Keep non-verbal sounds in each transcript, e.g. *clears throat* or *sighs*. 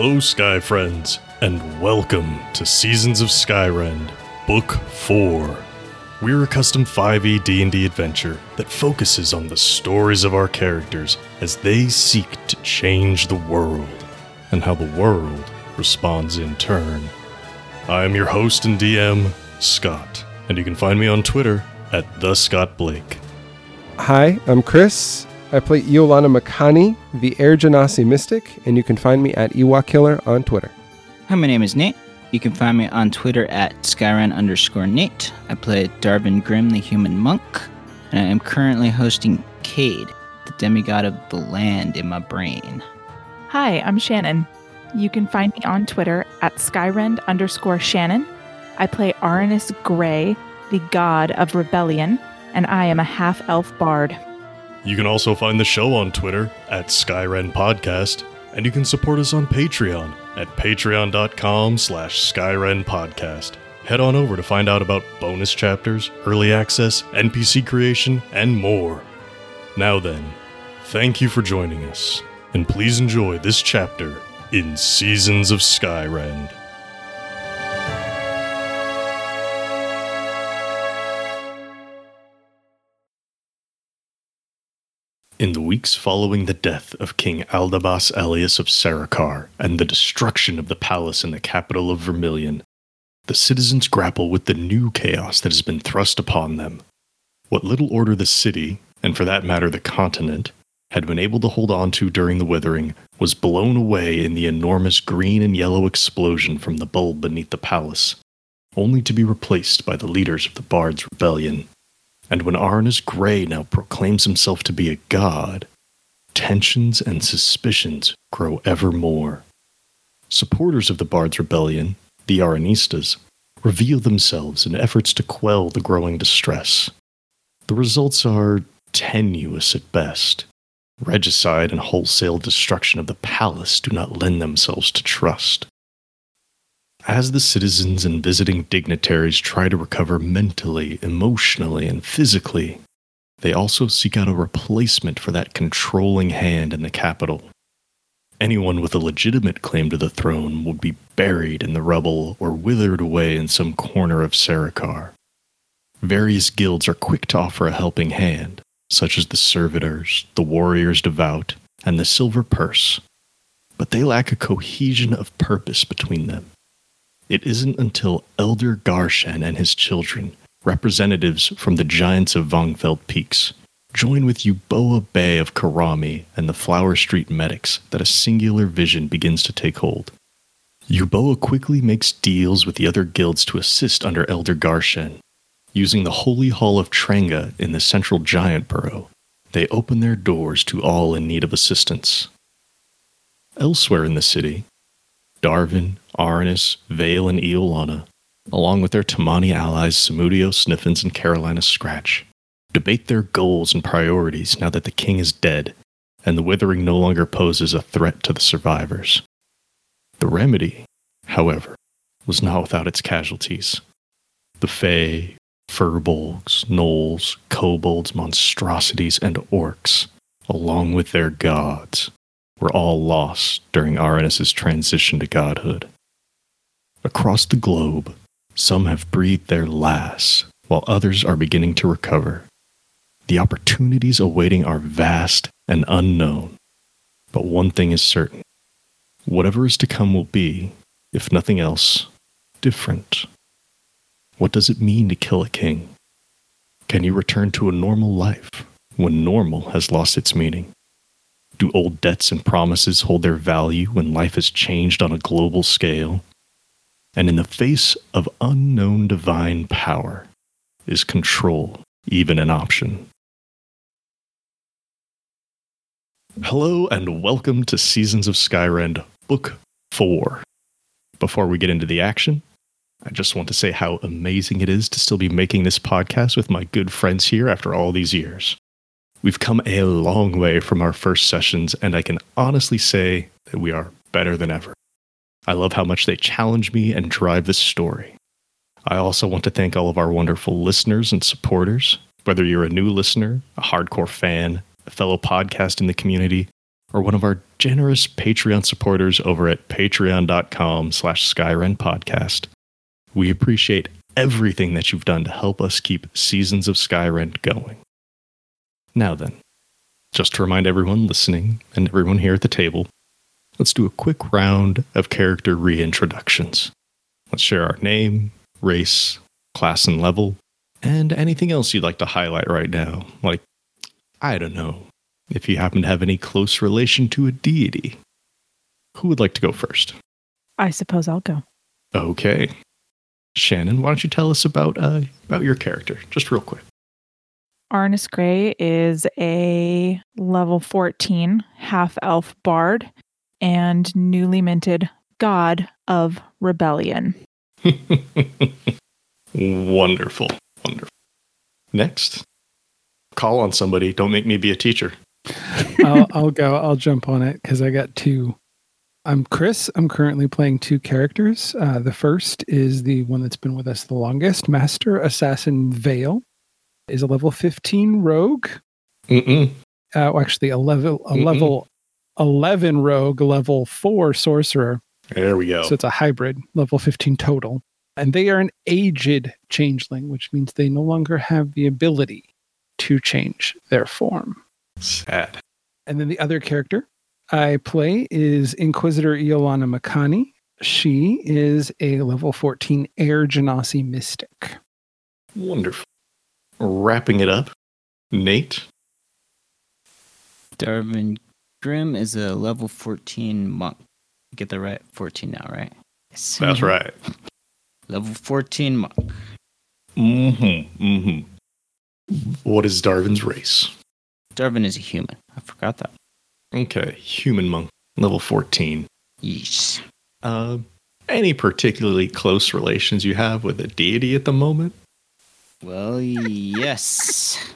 Hello, Sky Friends, and welcome to Seasons of Skyrend, Book 4. We're a custom 5e D&D adventure that focuses on the stories of our characters as they seek to change the world, and how the world responds in turn. I am your host and DM, Scott, and you can find me on Twitter at the Scott Blake. Hi, I'm Chris. I play Iolana Makani, the Air Genasi Mystic, and you can find me at Ewok on Twitter. Hi, my name is Nate. You can find me on Twitter at Skyrend underscore Nate. I play Darvin Grimm, the human monk, and I am currently hosting Cade, the demigod of the land in my brain. Hi, I'm Shannon. You can find me on Twitter at Skyrend underscore Shannon. I play Arnis Grey, the god of rebellion, and I am a half elf bard. You can also find the show on Twitter at Skyrend Podcast, and you can support us on Patreon at patreon.com slash Skyrend Podcast. Head on over to find out about bonus chapters, early access, NPC creation, and more. Now then, thank you for joining us, and please enjoy this chapter in Seasons of Skyrend. In the weeks following the death of King Aldabas Elias of Sarakar and the destruction of the palace in the capital of Vermilion, the citizens grapple with the new chaos that has been thrust upon them. What little order the city, and for that matter the continent, had been able to hold on to during the withering was blown away in the enormous green and yellow explosion from the bulb beneath the palace, only to be replaced by the leaders of the Bard's rebellion. And when Arnis Grey now proclaims himself to be a god, tensions and suspicions grow ever more. Supporters of the Bard's rebellion, the Aranistas, reveal themselves in efforts to quell the growing distress. The results are tenuous at best. Regicide and wholesale destruction of the palace do not lend themselves to trust. As the citizens and visiting dignitaries try to recover mentally, emotionally, and physically, they also seek out a replacement for that controlling hand in the capital. Anyone with a legitimate claim to the throne would be buried in the rubble or withered away in some corner of Sarakar. Various guilds are quick to offer a helping hand, such as the Servitors, the Warriors Devout, and the Silver Purse, but they lack a cohesion of purpose between them. It isn't until Elder Garshan and his children, representatives from the giants of Vongfeld Peaks, join with Euboa Bay of Karami and the Flower Street medics that a singular vision begins to take hold. Euboa quickly makes deals with the other guilds to assist under Elder Garshan. Using the Holy Hall of Tranga in the central giant burrow, they open their doors to all in need of assistance. Elsewhere in the city, Darvin, Arnis, Vale, and Iolana, along with their Tamani allies Samudio, Sniffins, and Carolina Scratch, debate their goals and priorities now that the king is dead and the withering no longer poses a threat to the survivors. The remedy, however, was not without its casualties. The Fae, furbolgs, gnolls, kobolds, monstrosities, and orcs, along with their gods, were all lost during Arnis's transition to godhood. Across the globe, some have breathed their last, while others are beginning to recover. The opportunities awaiting are vast and unknown. But one thing is certain whatever is to come will be, if nothing else, different. What does it mean to kill a king? Can you return to a normal life when normal has lost its meaning? Do old debts and promises hold their value when life has changed on a global scale? And in the face of unknown divine power, is control even an option? Hello and welcome to Seasons of Skyrend, Book 4. Before we get into the action, I just want to say how amazing it is to still be making this podcast with my good friends here after all these years. We've come a long way from our first sessions, and I can honestly say that we are better than ever. I love how much they challenge me and drive this story. I also want to thank all of our wonderful listeners and supporters, whether you're a new listener, a hardcore fan, a fellow podcast in the community, or one of our generous Patreon supporters over at patreon.com slash Skyrend podcast. We appreciate everything that you've done to help us keep Seasons of Skyrend going. Now then, just to remind everyone listening and everyone here at the table, let's do a quick round of character reintroductions. Let's share our name, race, class, and level, and anything else you'd like to highlight right now. Like, I don't know, if you happen to have any close relation to a deity. Who would like to go first? I suppose I'll go. Okay. Shannon, why don't you tell us about uh, about your character, just real quick? Arnis Gray is a level 14 half elf bard and newly minted god of rebellion. *laughs* wonderful, wonderful. Next, call on somebody. Don't make me be a teacher. *laughs* I'll, I'll go. I'll jump on it because I got two. I'm Chris. I'm currently playing two characters. Uh, the first is the one that's been with us the longest, Master Assassin Vale, is a level 15 rogue. Mm-mm. Uh, well, actually, a level a Mm-mm. level 11 rogue, level four sorcerer. There we go. So it's a hybrid, level 15 total. And they are an aged changeling, which means they no longer have the ability to change their form. Sad. And then the other character I play is Inquisitor Iolana Makani. She is a level 14 Air Genasi Mystic. Wonderful. Wrapping it up, Nate. Darvin Grimm is a level 14 monk. Get the right? 14 now, right? Yes. That's right. Level 14 monk. Mm-hmm. Mm-hmm. What is Darvin's race? Darvin is a human. I forgot that. Okay, human monk, level 14. Yeesh. Uh, any particularly close relations you have with a deity at the moment? Well, yes. *laughs*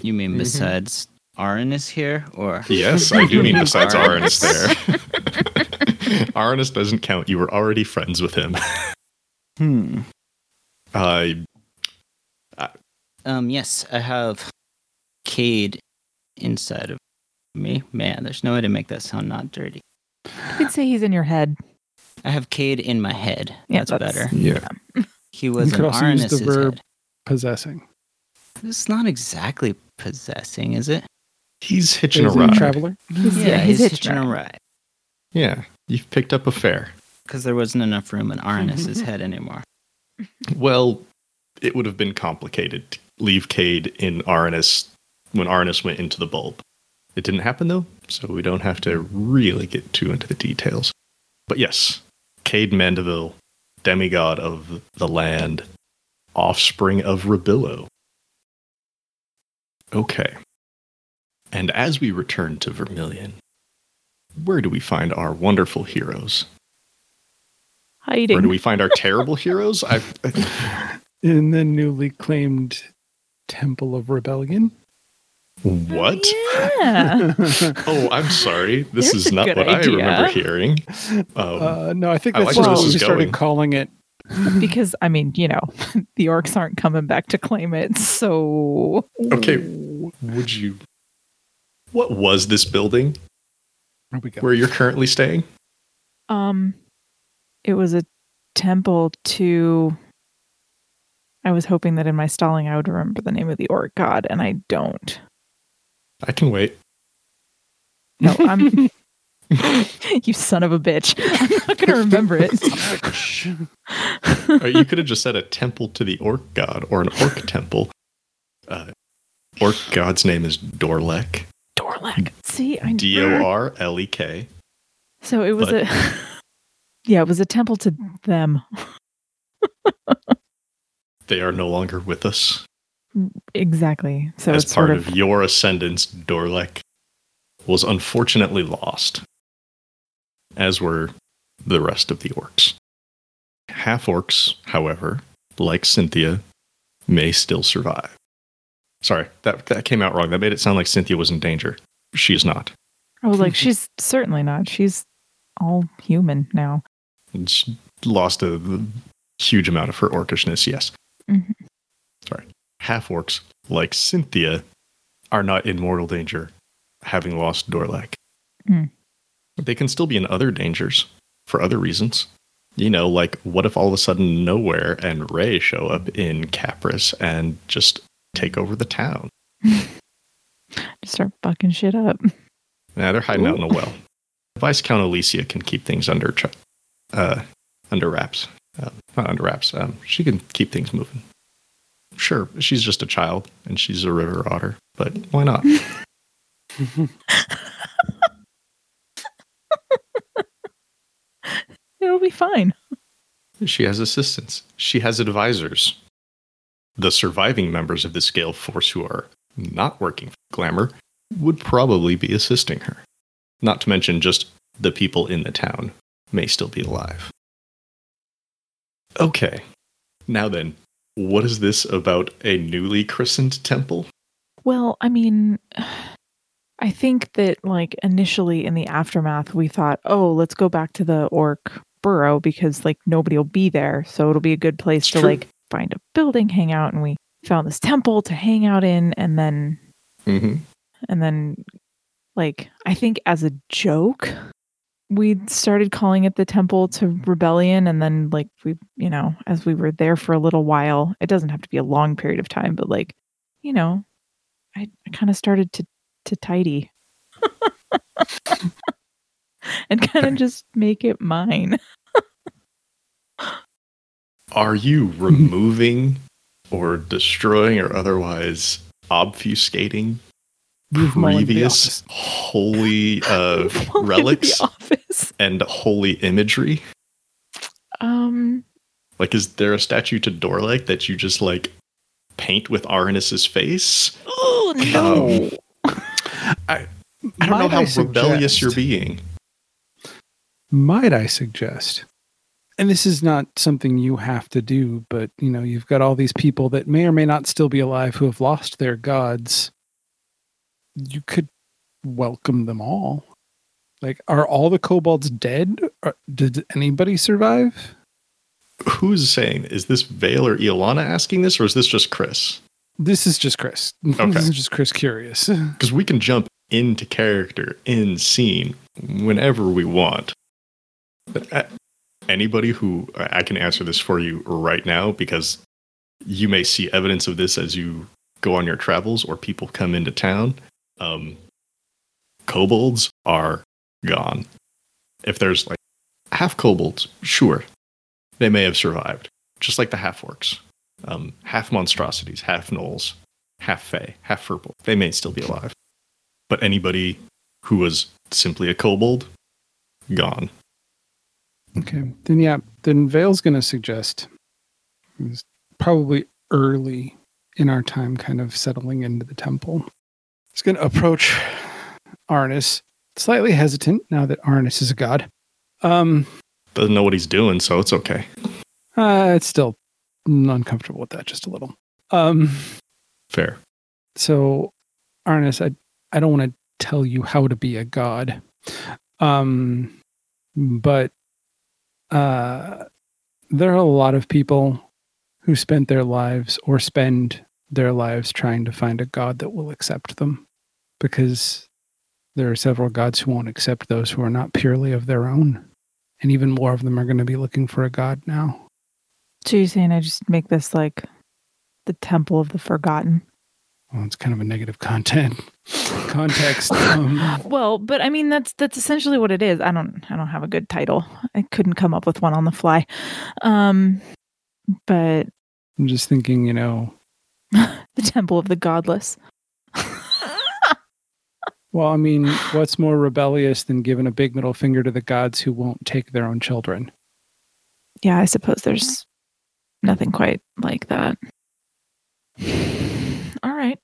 You mean Mhm. besides Arin here, or Yes, I do mean besides Arnis. Arnis there. *laughs* *laughs* Arnis doesn't count. You were already friends with him. *laughs* hmm? Uh, Um, yes, I have Cade inside of me. Man, there's no way to make that sound not dirty. You could say he's in your head. I have Cade in my head. Yeah, that's, that's- better. yeah. He was could in also use the verb- head. Possessing. It's not exactly possessing, is it? He's hitching a Is he ride. traveler? yeah, he's, hitching a ride. Yeah, you've picked up a fare. Because there wasn't enough room in Arnis's head anymore. Well, it would have been complicated to leave Cade in Arnis when Arnis went into the bulb. It didn't happen though, so we don't have to really get too into the details. But yes, Cade Mandeville, demigod of the land, offspring of Rebillo. Okay. And as we return to Vermilion, where do we find our wonderful heroes? Hiding. Where do we find our terrible heroes? I, I *laughs* In the newly claimed Temple of Rebellion. what? Yeah. *laughs* Oh, I'm sorry. This There's is not good what I remember hearing. Um, Uh, no, I think I that's like where just this what we is started going. calling it. *laughs* because I mean, you know, the orcs aren't coming back to claim it. So okay, would you? What was this building we go. where you're currently staying? um it was a temple to I was hoping that in my stalling I would remember the name of the orc god and I don't. I can wait. No, I'm *laughs* *laughs* you son of a bitch. *laughs* I'm not gonna remember it. Or you could have just said a temple to the orc god or an orc temple. Uh, orc god's name is Dorlek. Dorlek. See, I D O R L E K. So it was But- a *laughs* Yeah, it was a temple to them. *laughs* They are no longer with us. Exactly. So As it's part sort of, of, your ascendance, Dorlek was unfortunately lost, as were the rest of the orcs. Half orcs, however, like Cynthia, may still survive. Sorry, that, that came out wrong. That made it sound like Cynthia was in danger. She is not. I was like, she's certainly not. She's all human now. She lost a huge amount of her orcishness, yes. Mhm. Sorry. Half orcs, like Cynthia, are not in mortal danger, having lost Dorlek. Hmm. They can still be in other dangers for other reasons. You know, like what if all of a sudden nowhere and Ray show up in Capris and just take over the town? *laughs* Just start fucking shit up. Yeah, they're hiding out in a well. Viscount Alicia can keep things under ch- uh, under wraps. Uh, not under wraps. Um, she can keep things moving. Sure, she's just a child and she's a river otter, but why not? *laughs* It'll be fine. She has assistants. She has advisors. The surviving members of the Scale Force who are not working for Glamour would probably be assisting her. Not to mention just the people in the town may still be alive. Okay. Now then, what is this about a newly christened temple? Well, I mean, I think that like initially in the aftermath, we thought, oh, let's go back to the orc burrow because like nobody will be there. So it'll be a good place It's to true. like find a building, hang out. And we found this temple to hang out in. And then, Mm-hmm. and then like, I think as a joke, we started calling it the temple to rebellion. And then like we, you know, as we were there for a little while, it doesn't have to be a long period of time, but like, you know, I, I kind of started to to tidy *laughs* *laughs* and kind of just make it mine. Are you *laughs* removing or destroying or otherwise obfuscating the previous holy *laughs* uh, relics and holy imagery? Um, Like, is there a statue to Dorlek that you just like paint with Arnis's face? oh no. I I don't know how I rebellious suggest- you're being. Might I suggest? And this is not something you have to do, but you know, you've got all these people that may or may not still be alive who have lost their gods. You could welcome them all. Like, are all the kobolds dead? Or did anybody survive? Who's saying? Is this Vale or Iolana asking this, or is this just Chris? This is just Chris. *laughs* Okay. this is just Chris curious. *laughs* Because we can jump into character in scene whenever we want. But, uh, anybody who I can answer this for you right now because you may see evidence of this as you go on your travels or people come into town. Um, kobolds are gone. If there's like half kobolds, sure, they may have survived, just like the half orcs. Um, half monstrosities, half gnolls, half fey, half furple. They may still be alive. But anybody who was simply a kobold, gone. Okay. Then yeah, then Vale's gonna suggest it's probably early in our time kind of settling into the temple. He's gonna approach Arnis, slightly hesitant now that Arnis is a god. Um Doesn't know what he's doing, so it's okay. uh it's still uncomfortable with that just a little. Um Fair. so Arnis, I I don't want to tell you how to be a god. Um but uh there are a lot of people who spent their lives or spend their lives trying to find a god that will accept them because there are several gods who won't accept those who are not purely of their own and even more of them are going to be looking for a god now So you're saying I just make this like the temple of the forgotten? Well it's kind of a negative content *laughs* context um, Well, but I mean that's that's essentially what it is. I don't I don't have a good title. I couldn't come up with one on the fly. Um but i'm just thinking you know *laughs* the temple of the godless. *laughs* Well, I mean, what's more rebellious than giving a big middle finger to the gods who won't take their own children? yeah, I suppose there's nothing quite like that. All right.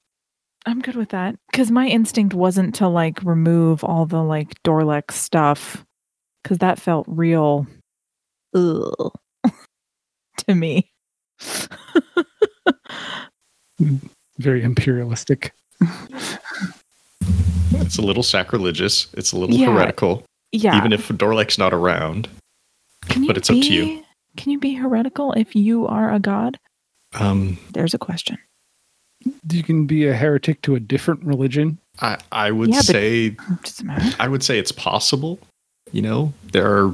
I'm good with that. Because my instinct wasn't to like remove all the like Dorlek's stuff. Because that felt real ugh, *laughs* to me. Very imperialistic. It's a little sacrilegious. It's a little Yeah. heretical, yeah. even if Dorlek's not around. Can you but it's up to you. Can you be heretical if you are a god? Um, There's a question. You can be a heretic to a different religion I, I would Yeah, say Does it matter? I would say it's possible. You know, there are,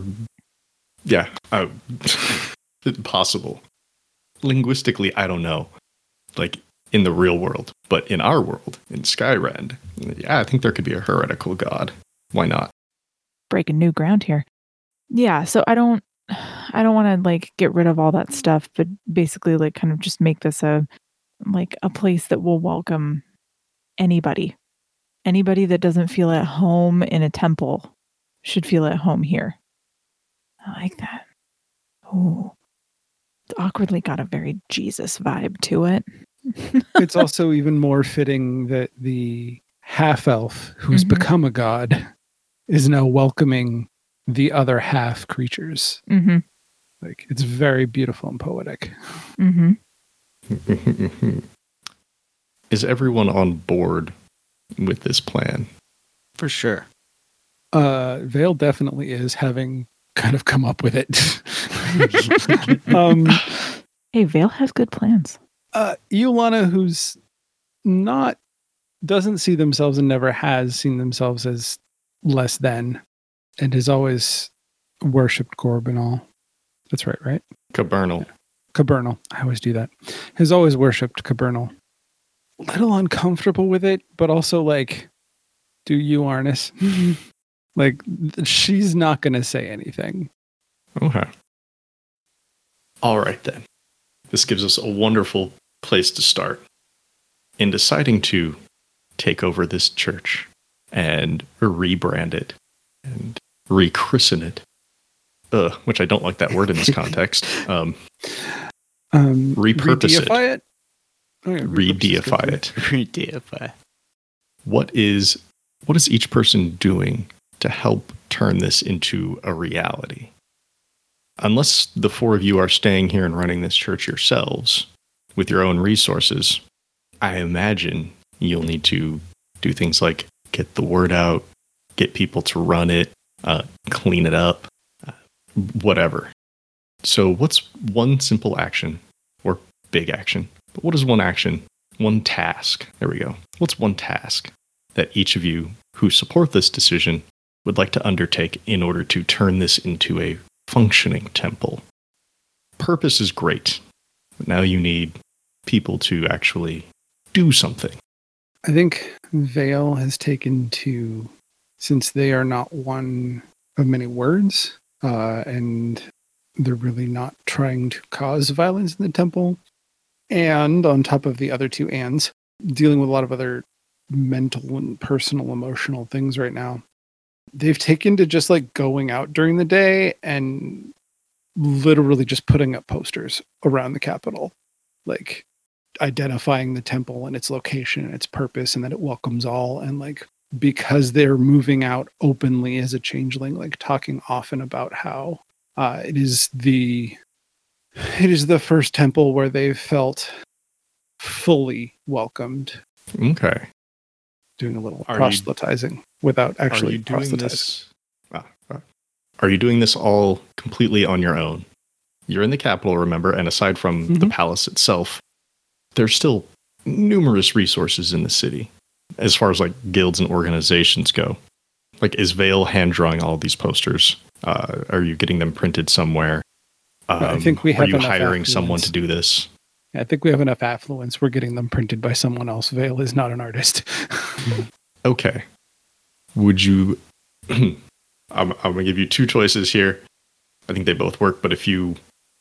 yeah, uh, *laughs* possible. Linguistically, I don't know. Like in the real world, but in our world, in Skyrend, yeah, I think there could be a heretical god. Why not? breaking new ground here. Yeah, so I don't I don't want to like get rid of all that stuff, but basically like kind of just make this a like a place that will welcome anybody. Anybody that doesn't feel at home in a temple should feel at home here. I like that. Oh. It's awkwardly got a very Jesus vibe to it. *laughs* it's also even more fitting that the half elf who's Mhm. become a god is now welcoming the other half creatures. mm-hmm. Like it's very beautiful and poetic. Mm-hmm. Is everyone on board with this plan? For sure. Uh Vale definitely is having kind of come up with it. *laughs* um Hey, Vale has good plans. uh Iolana who's not doesn't see themselves and never has seen themselves as less than and has always worshipped Corbinal. That's right, right? Cabernal. Cabernal. I always do that. Has always worshipped Cabernal. Little uncomfortable with it, but also like, do you, Arnis? *laughs* like, she's not going to say anything. Okay. All right, then. This gives us a wonderful place to start. In deciding to take over this church and rebrand it and rechristen it, uh, which I don't like that word in this *laughs* context, um, Um, Repurpose it. re-deify it. Oh, yeah, repurpose is good re-deify it. *laughs* Redeify. What is what is each person doing to help turn this into a reality? Unless the four of you are staying here and running this church yourselves with your own resources, I imagine you'll need to do things like get the word out, get people to run it, uh, clean it up, uh, whatever. So, what's one simple action or big action? But what is one action, one task? There we go. What's one task that each of you who support this decision would like to undertake in order to turn this into a functioning temple? Purpose is great, but now you need people to actually do something. I think Vale has taken to, since they are not one of many words, uh, and they're really not trying to cause violence in the temple, and on top of the other two ands, dealing with a lot of other mental and personal emotional things right now. They've taken to just like going out during the day and literally just putting up posters around the capital. Like identifying the temple and its location and its purpose and that it welcomes all and like because they're moving out openly as a changeling like talking often about how uh, it is the it is the first temple where they've felt fully welcomed Okay. doing a little Are you- proselytizing without actually are you doing proselytizing. this? ah, ah. Are you doing this all completely on your own? You're in the capital, remember, and aside from the Mhm. palace itself, there's still numerous resources in the city as far as like guilds and organizations go. Like, is Vale hand drawing all these posters? Uh, are you getting them printed somewhere? I um, think we Are have you enough hiring someone affluence. to do this? I think we have enough affluence. We're getting them printed by someone else. Vale is not an artist. *laughs* Okay. Would you? *clears throat* I'm, I'm going to give you two choices here. I think they both work, but if you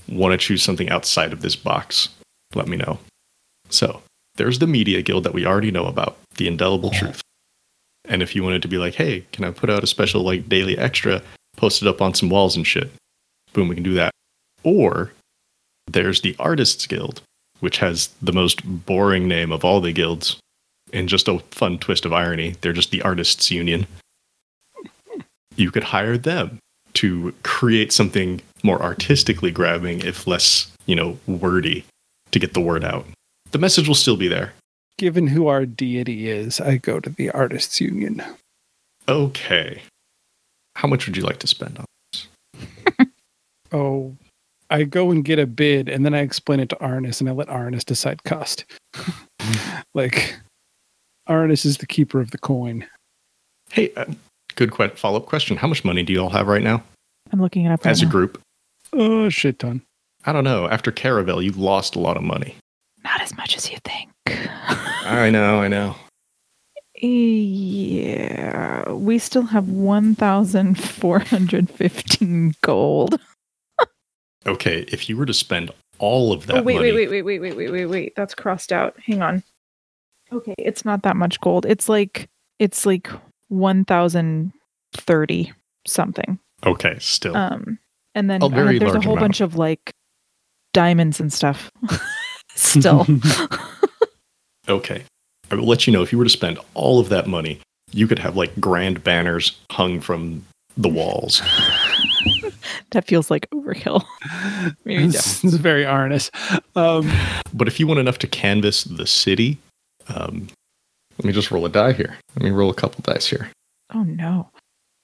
want to choose something outside of this box, let me know. So there's the Media Guild that we already know about, the Indelible Truth. And if you wanted to be like, hey, can I put out a special like daily extra, post it up on some walls and shit? Boom, we can do that. Or there's the Artists Guild, which has the most boring name of all the guilds, and just a fun twist of irony, they're just the artists union. You could hire them to create something more artistically grabbing, if less, you know, wordy, to get the word out. The message will still be there. Given who our deity is, I go to the artists union. Okay. How much would you like to spend on? This? *laughs* oh, I go and get a bid and then I explain it to Arnis and I let Arnis decide cost. *laughs* like, Arnis is the keeper of the coin. Hey, uh, good que- follow up question. How much money do you all have right now I'm looking it up right as a now. group? Oh, shit ton. I don't know. After Caravel, you've lost a lot of money. Not as much as you think. *laughs* I know, I know. yeah, we still have 1,415 gold okay, if you were to spend all of that oh, wait, money. Wait, wait, wait, wait, wait, wait, wait—that's crossed out. Hang on. Okay, it's not that much gold. It's like it's like 1030 something. Okay, still. Um and then a uh, there's a whole amount. bunch of like diamonds and stuff. *laughs* still. *laughs* okay. I will let you know if you were to spend all of that money, you could have like grand banners hung from the walls. *laughs* *laughs* that feels like overkill. *laughs* Maybe this, this is very Arnis. Um, But if you want enough to canvas the city, um, let me just roll a die here. Let me roll a couple dice here. Oh no!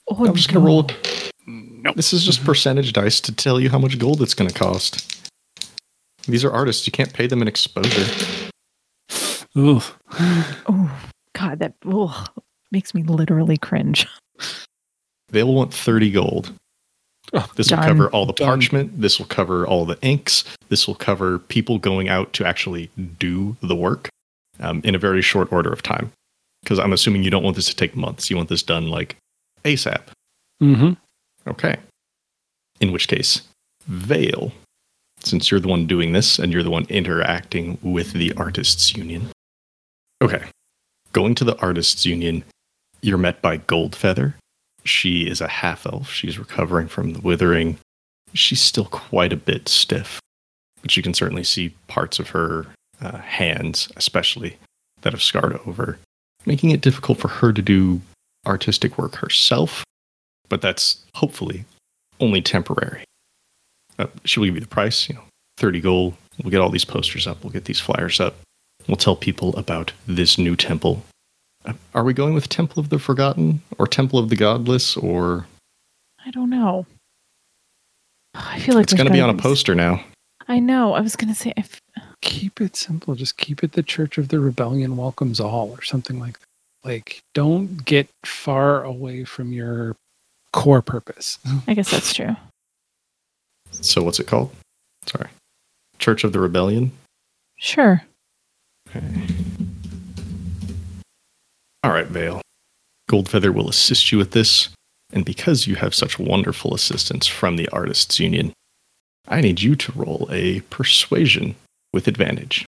Oh, I'm just gonna roll. No, This is just percentage dice to tell you how much gold it's gonna cost. These are artists. You can't pay them an exposure. Ooh. Oh God, that makes me literally cringe. They will want 30 gold. Oh, This will cover all the Done. parchment. This will cover all the inks. This will cover people going out to actually do the work um, in a very short order of time. Because I'm assuming you don't want this to take months. You want this done like ASAP. Mm-hmm. Okay. In which case, Vale, since you're the one doing this and you're the one interacting with the Artists Union. Okay. Going to the Artists Union, you're met by Goldfeather. She is a half elf. She's recovering from the withering. She's still quite a bit stiff, but you can certainly see parts of her uh, hands, especially, that have scarred over, making it difficult for her to do artistic work herself but that's hopefully only temporary. Uh, she'll give you the price, you know, 30 gold. We'll get all these posters up. We'll get these flyers up. We'll tell people about this new temple. Are we going with Temple of the Forgotten or Temple of the Godless or I don't know. I feel like it's going to be on a poster now? I know. I was gonna say. I f- Keep it simple. Just keep it the Church of the Rebellion welcomes all or something like that. Like, don't get far away from your core purpose. *laughs* I guess that's true. So what's it called? Sorry. Church of the Rebellion? Sure. Okay. All right, Vale. Goldfeather will assist you with this, and because you have such wonderful assistance from the Artists Union, I need you to roll a persuasion with advantage.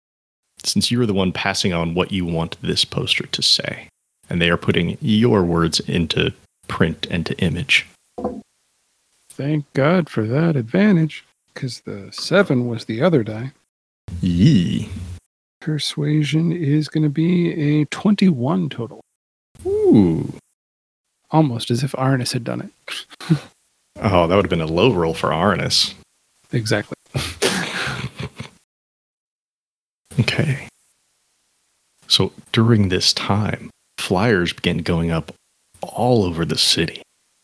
Since you are the one passing on what you want this poster to say, and they are putting your words into print and to image. Thank God for that advantage, because the seven was the other die. Yee. Persuasion is going to be a 21 total. Ooh. Almost as if Arnis had done it. *laughs* Oh, that would have been a low roll for Arnis. Exactly. *laughs* Okay. So during this time, flyers began going up all over the city,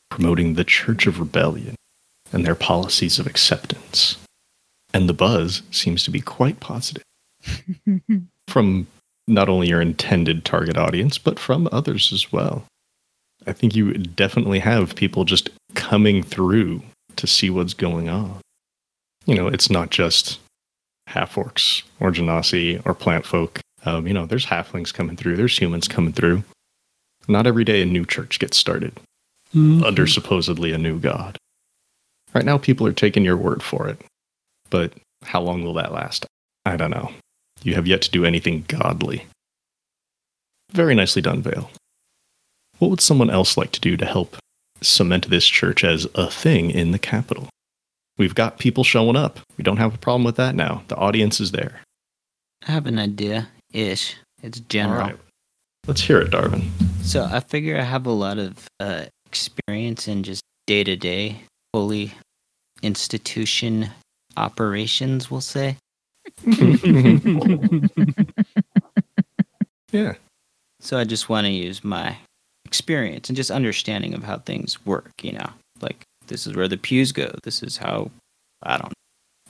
promoting the Church of Rebellion and their policies of acceptance. And the buzz seems to be quite positive *laughs* from not only your intended target audience, but from others as well. I think you definitely have people just coming through to see what's going on. You know, it's not just half orcs or genasi or plant folk. Um, you know, there's halflings coming through, there's humans coming through. Not every day a new church gets started under supposedly a new god. Right now, people are taking your word for it. But how long will that last? I don't know. You have yet to do anything godly. Very nicely done, Vale. What would someone else like to do to help cement this church as a thing in the capital? We've got people showing up. We don't have a problem with that now. The audience is there. I have an idea ish. It's general. All right. Let's hear it, Darvin. So I figure I have a lot of uh, experience in just day to day, fully institution operations, we'll say. *laughs* Yeah. So I just want to use my experience and just understanding of how things work, you know? Like, this is where the pews go. This is how, I don't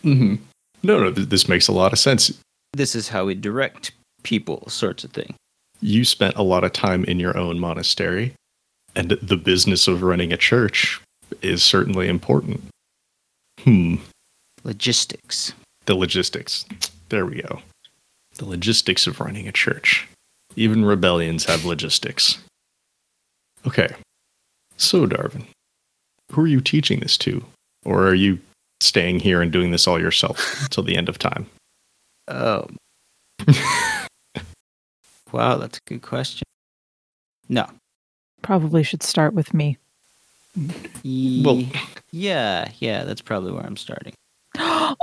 mm-hmm. No, no, th- this makes a lot of sense. This is how we direct people, sorts of thing. you spent a lot of time in your own monastery, and the business of running a church is certainly important. Hmm. Logistics. The logistics. There we go. The logistics of running a church. Even rebellions have logistics. Okay. So, Darvin, who are you teaching this to? Or are you staying here and doing this all yourself *laughs* until the end of time? Oh. *laughs* wow, that's a good question. No. Probably should start with me. Well- *laughs* yeah, yeah, that's probably where I'm starting.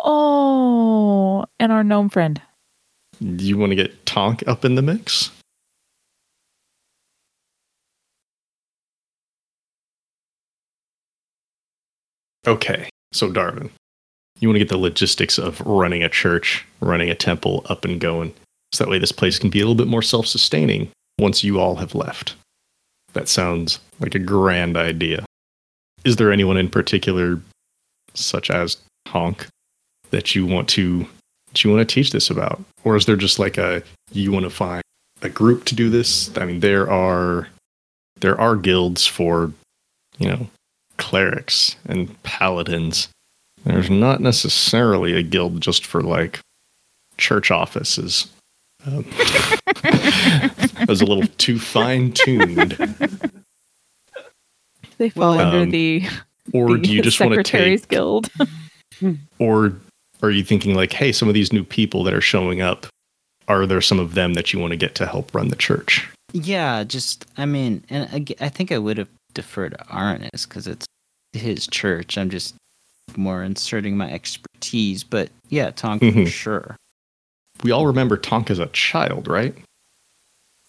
Oh, and our gnome friend. Do you want to get Tonk up in the mix? Okay, so Darvin, you want to get the logistics of running a church, running a temple up and going, so that way this place can be a little bit more self sustaining once you all have left. That sounds like a grand idea. Is there anyone in particular, such as Tonk, that you want to that you want to teach this about? Or is there just like a you want to find a group to do this? I mean there are there are guilds for you know clerics and paladins. There's not necessarily a guild just for like church offices. Um, *laughs* that was a little too fine-tuned. They fall Well, under um, the, or the do you just want to Secretaries take Guild. or are you thinking like hey some of these new people that are showing up are there some of them that you want to get to help run the church Yeah, just, I mean, and I, g- I think I would have deferred to Arnis because it's his church. I'm just more inserting my expertise. But yeah, Tonk for Mhm. sure. we all remember tonk as a child right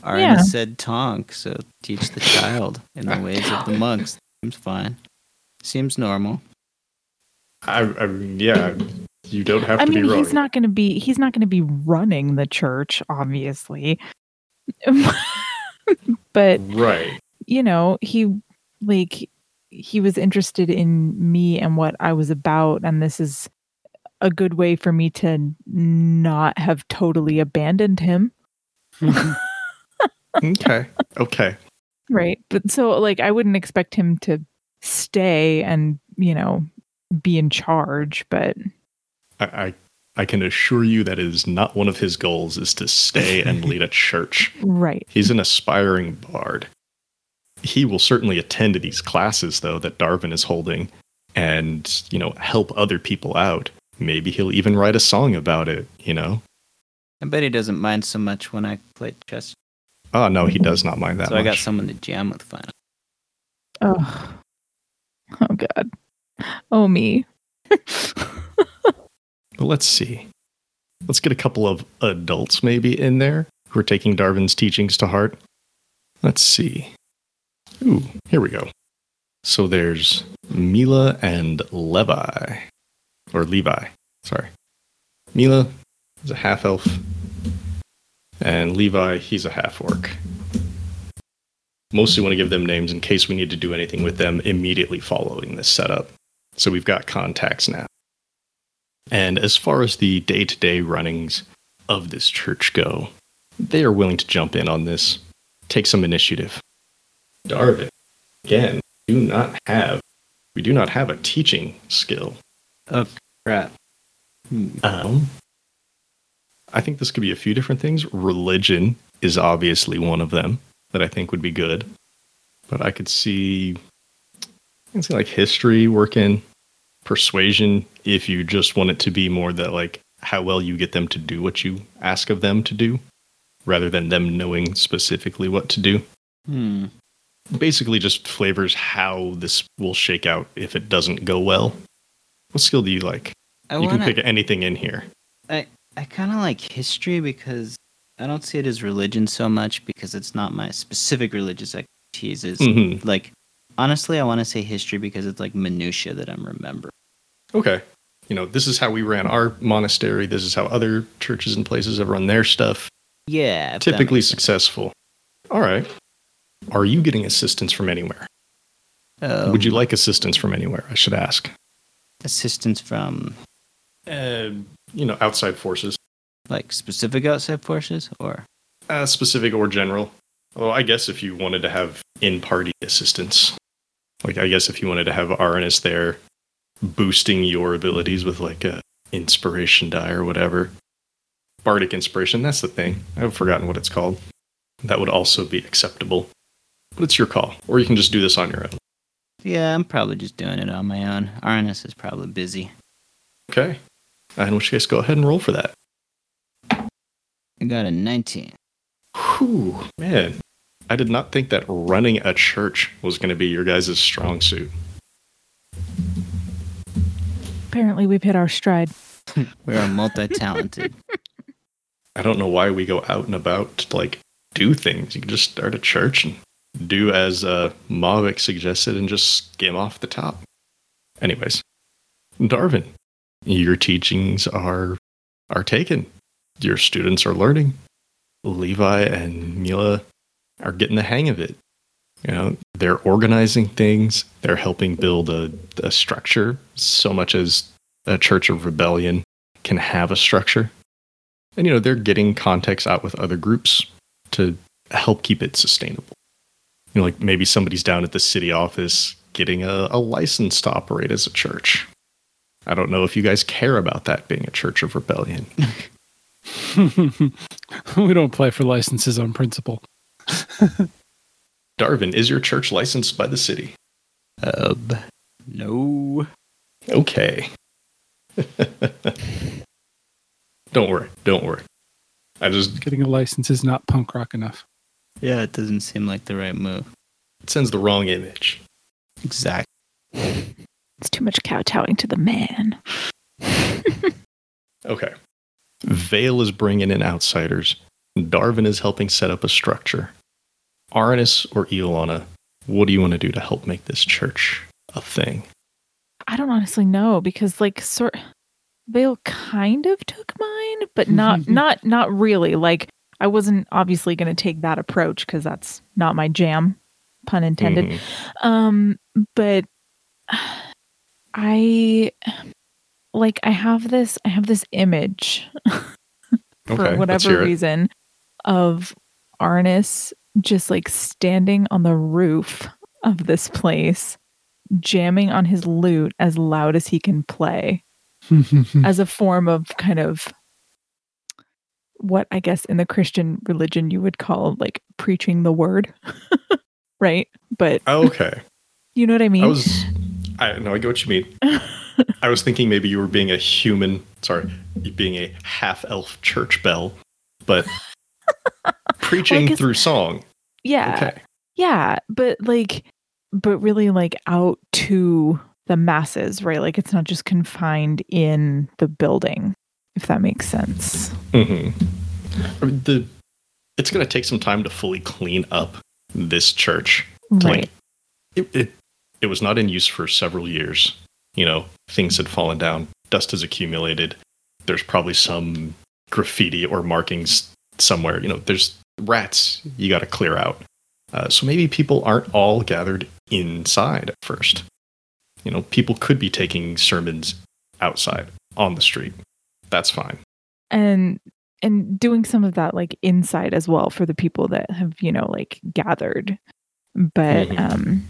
Arnis Yeah. said Tonk, so teach the child in the ways of the *laughs* monks. Seems fine. Seems normal. I, I yeah, you don't have I to mean, be wrong. he's not going to be he's not going to be running the church, obviously. *laughs* but right. you know, he like he was interested in me and what I was about, and this is a good way for me to not have totally abandoned him. Mm-hmm. *laughs* Okay. Okay. Right. But so like I wouldn't expect him to stay and, you know, be in charge, but I, I I can assure you that is not one of his goals is to stay and *laughs* lead a church. right. He's an aspiring bard. He will certainly attend to these classes though that Darvin is holding and, you know, help other people out. Maybe he'll even write a song about it, you know? I bet he doesn't mind so much when I play chess. Oh no, he does not mind that so much. I got someone to jam with finally. Oh. Oh god. Oh me. *laughs* But let's see. Let's get a couple of adults maybe in there who are taking Darvin's teachings to heart. Let's see. Ooh, here we go. So there's Mila and Levi. Or Levi, sorry. Mila is a half elf. And Levi, he's a half orc. Mostly want to give them names in case we need to do anything with them immediately following this setup. So we've got contacts now. And as far as the day to day runnings of this church go, they are willing to jump in on this, take some initiative. Darvin, again, do not have we do not have a teaching skill. Oh crap. Hmm. Um, I think this could be a few different things. Religion is obviously one of them that I think would be good, but I could see, I can see like history working, persuasion if you just want it to be more that like how well you get them to do what you ask of them to do, rather than them knowing specifically what to do. Hmm. Basically, just flavors how this will shake out if it doesn't go well. What skill do you like? I you wanna, can pick anything in here. I I kind of like history because I don't see it as religion so much because it's not my specific religious expertise. Is Mhm. like honestly, I want to say history because it's like minutia that I'm remembering. okay. You know this is how we ran our monastery. This is how other churches and places have run their stuff. Yeah, typically makes sense. successful. All right. Are you getting assistance from anywhere? Um, would you like assistance from anywhere i should ask? Assistance from uh, you know outside forces. Like specific outside forces or? Uh, specific or general. Well, I guess if you wanted to have in party assistance, like I guess if you wanted to have Arnis there boosting your abilities with like a inspiration die or whatever. Bardic inspiration, that's the thing. I've forgotten what it's called. That would also be acceptable. But it's your call. Or you can just do this on your own. Yeah, I'm probably just doing it on my own. Arnis is probably busy. Okay. In which case, go ahead and roll for that. I got a 19. Whew, man. I did not think that running a church was going to be your guys' strong suit. Apparently, we've hit our stride. *laughs* We are multi-talented. I don't know why we go out and about to like do things. You can just start a church and do as uh, Mavic suggested and just skim off the top. Anyways, Darvin, your teachings are are taken. Your students are learning. Levi and Mila are getting the hang of it. You know, they're organizing things. They're helping build a, a structure so much as a Church of Rebellion can have a structure. And, you know, they're getting context out with other groups to help keep it sustainable. You know, like maybe somebody's down at the city office getting a, a license to operate as a church. I don't know if you guys care about that being a Church of Rebellion. *laughs* we don't play for licenses on principle. *laughs* Darvin, is your church licensed by the city? Um, no. Okay. *laughs* don't worry. Don't worry. I just Getting a license is not punk rock enough. Yeah, it doesn't seem like the right move. it sends the wrong image. Exactly. *laughs* It's too much kowtowing to the man. Okay. Vale is bringing in outsiders. Darvin is helping set up a structure. Arnis or Iolana, what do you want to do to help make this church a thing? I don't honestly know because, like, sort Vale kind of took mine, but not *laughs* not not really. Like, I wasn't obviously going to take that approach because that's not my jam, pun intended. Mhm. Um, but I like I have this I have this image *laughs* for Okay, whatever hear it. reason of Arnis just like standing on the roof of this place jamming on his lute as loud as he can play *laughs* as a form of kind of what I guess in the Christian religion you would call like preaching the word. *laughs* right? But Okay. *laughs* you know what I mean? I was. I know. I get what you mean. I was thinking maybe you were being a human. Sorry, being a half elf church bell, but preaching guess- through song. yeah. Okay. Yeah, but like but really like out to the masses, right? Like it's not just confined in the building, if that makes sense. Mm-hmm. the it's going to take some time to fully clean up this church. Right. Like, it, it it was not in use for several years. You know, things had fallen down, dust has accumulated. There's probably some graffiti or markings somewhere. You know, there's rats you got to clear out. Uh, so maybe people aren't all gathered inside at first. You know, people could be taking sermons outside on the street. That's fine. and and doing some of that like inside as well for the people that have you know like gathered but Mhm. um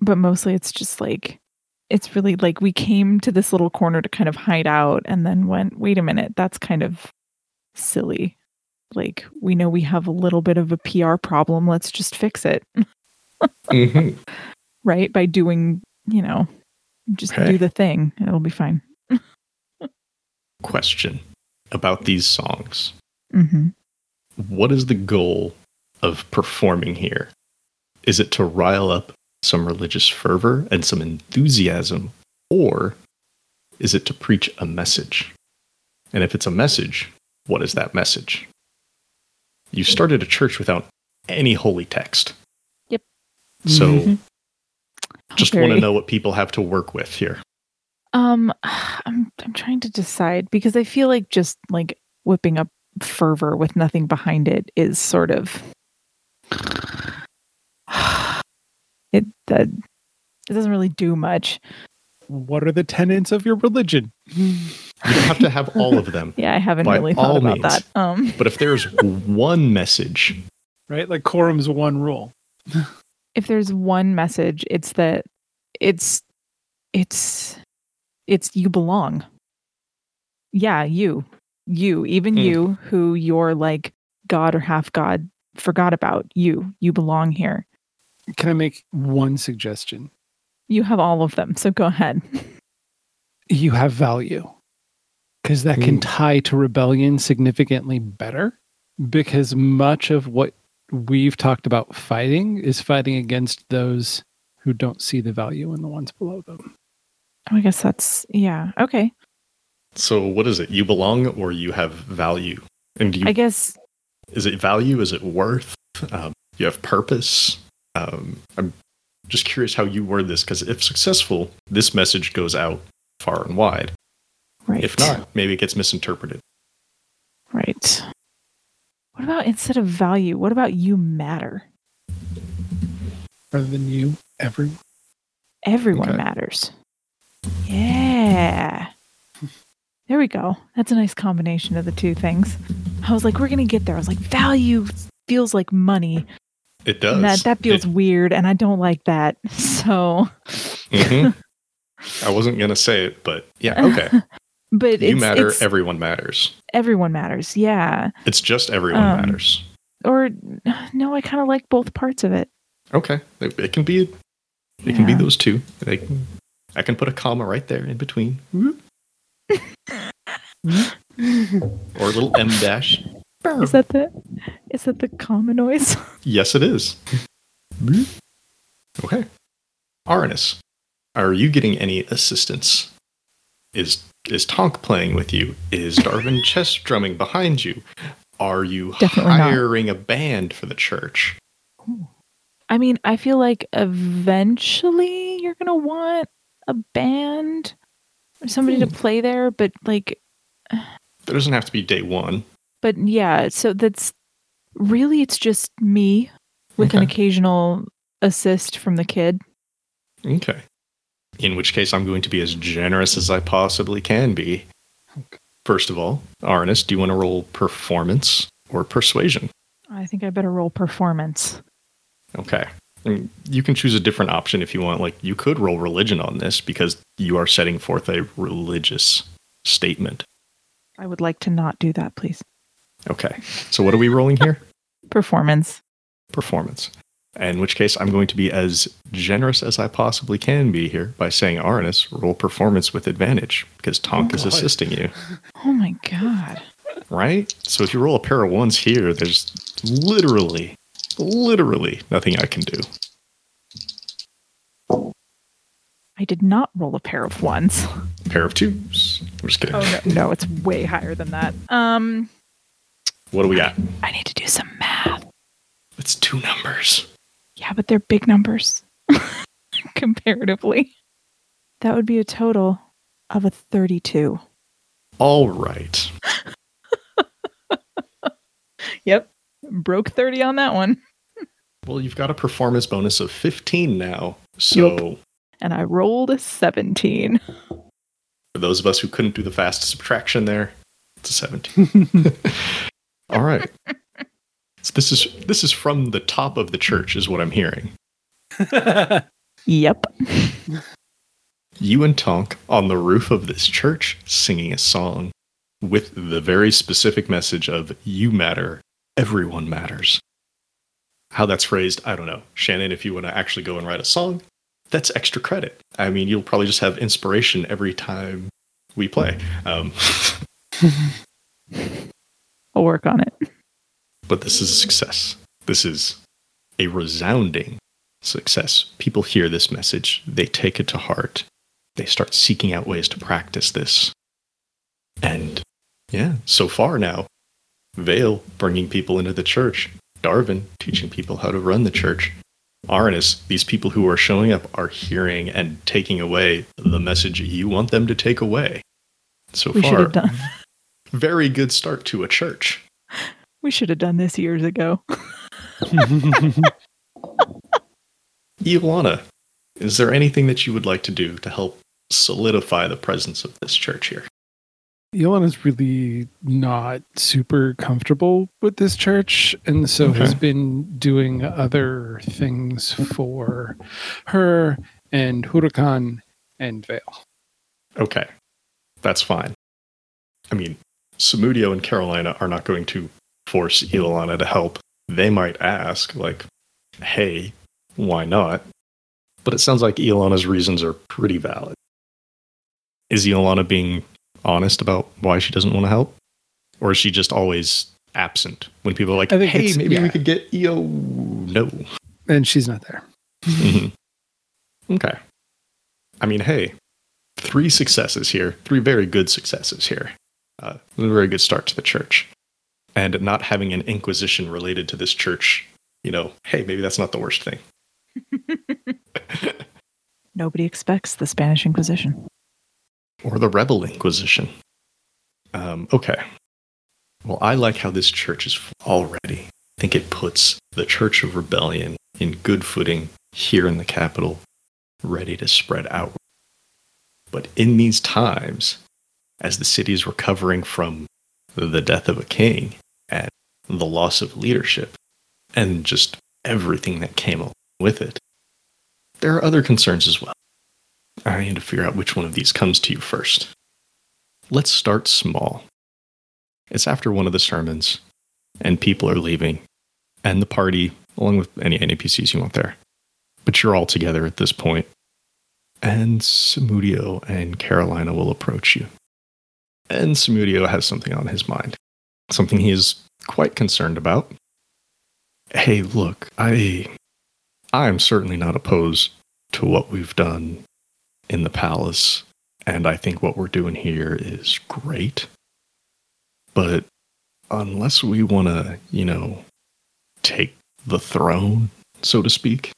but mostly it's just like it's really like we came to this little corner to kind of hide out and then went wait a minute that's kind of silly like we know we have a little bit of a PR problem let's just fix it *laughs* Mm-hmm. right by doing you know just Okay. do the thing it'll be fine question about these songs. hmm What is the goal of performing here? Is it to rile up some religious fervor and some enthusiasm, or is it to preach a message? And if it's a message, what is that message? You started a church without any holy text. Yep. So Mhm. just want to know what people have to work with here. Um, *sighs* I'm I'm trying to decide because I feel like just like whipping up fervor with nothing behind it is sort of *sighs* it that it doesn't really do much. What are the tenets of your religion? *sighs* *laughs* You don't have to have all of them. *laughs* Yeah, I haven't really thought all about means. that. Um, But if there's one message, right? Like quorum's one rule. if there's one message, it's that it's it's it's you belong. Yeah, you. You, even Hmm. you who you're like god or half god forgot about. You. You belong here. Can I make one suggestion? You have all of them. So go ahead. You have value because that can tie to rebellion significantly better because much of what we've talked about fighting is fighting against those who don't see the value in the ones below them. Oh, I guess that's yeah. Okay. so what is it? You belong or you have value? And do you I guess is it value? Is it worth? Um, you have purpose. Um, I'm just curious how you word this because if successful, this message goes out far and wide. Right. If not, maybe it gets misinterpreted. Right. What about instead of value, what about you matter? Rather than you, everyone. Everyone Okay. matters. Yeah. There we go. That's a nice combination of the two things. I was like, we're gonna get there. I was like, value feels like money. It does. And that that feels It- weird, and I don't like that. *laughs* So, Mhm. *laughs* I wasn't gonna say it, but yeah, *laughs* okay. But you it's, matter. it's- everyone matters. everyone matters. Yeah. It's just everyone Um, matters. Or *sighs* no, I kind of like both parts of it. Okay, it, it can be. It can be those two. They can, I can put a comma right there in between, *laughs* or a little m dash. Is that the is that the comma noise? *laughs* Yes, it is. okay. Arnis, are you getting any assistance? Is is Tonk playing with you? Is *laughs* Darvin chess drumming behind you? Are you Definitely not. hiring a band for the church? I mean, I feel like eventually you're gonna want a band or somebody to hmm. play there, but like, That doesn't have to be day one. but yeah. So that's really it's just me with an occasional assist from the kid. Okay. In which case, I'm going to be as generous as I possibly can be. First of all, Arnis, do you want to roll performance or persuasion? I think I better roll performance. Okay. And you can choose a different option if you want. Like, you could roll religion on this because you are setting forth a religious statement. I would like to not do that, please. Okay. So, what are we rolling here? *laughs* Performance. Performance. In which case, I'm going to be as generous as I possibly can be here by saying, Arnis, roll performance with advantage because Tonk is God. assisting you. *laughs* Oh my god. right? So if you roll a pair of ones here, there's literally, literally nothing I can do. I did not roll a pair of ones. A pair of twos. I'm just kidding. Oh no, no, it's way higher than that. Um, What do we got? I need to do some math. It's two numbers. Yeah, but they're big numbers *laughs* comparatively. That would be a total of a 32. All right. *laughs* Yep. Broke 30 on that one. Well, you've got a performance bonus of 15 now. So Yup. And I rolled a 17. for those of us who couldn't do the fast subtraction there, it's a 17. *laughs* All right. This is this is from the top of the church is what I'm hearing. *laughs* Yep. you and Tonk on the roof of this church singing a song with the very specific message of you matter, everyone matters. How that's phrased, I don't know. Shannon, if you want to actually go and write a song, that's extra credit. I mean, you'll probably just have inspiration every time we play. Um, *laughs* I'll work on it. But this is a success. This is a resounding success. People hear this message, they take it to heart, they start seeking out ways to practice this. And yeah, so far now, Vale bringing people into the church, Darvin teaching people how to run the church, Arnis, these people who are showing up are hearing and taking away the message you want them to take away. So We far, very good start to a church. We should have done this years ago. *laughs* *laughs* Iolana, is there anything that you would like to do to help solidify the presence of this church here? Elon is really not super comfortable with this church, and so Okay. has been doing other things for her and Huracan and Vale. Okay, that's fine. I mean, Samudio and Carolina are not going to force Ilana to help. They might ask, like, hey, why not? But it sounds like Ilana's reasons are pretty valid. Is Ilana being honest about why she doesn't want to help? Or is she just always absent when people are like, I think hey, maybe yeah. we could get EO? No. And she's not there. Mhm. Okay. I mean, hey, three successes here, three very good successes here. Uh, a very good start to the church. And not having an inquisition related to this church, you know, hey, maybe that's not the worst thing. *laughs* Nobody expects the Spanish Inquisition. or the rebel inquisition. Um, okay. Well, I like how this church is already. I think it puts the Church of Rebellion in good footing here in the capital, ready to spread out. But in these times, as the city is recovering from the death of a king and the loss of leadership and just everything that came along with it, there are other concerns as well. I need to figure out which one of these comes to you first. Let's start small. It's after one of the sermons, and people are leaving, and the party, along with any NPCs you want there. But you're all together at this point, and Samudio and Carolina will approach you. And Samudio has something on his mind, something he is quite concerned about. Hey, look, I I'm certainly not opposed to what we've done in the palace, and I think what we're doing here is great. But unless we want to, you know, take the throne, so to speak,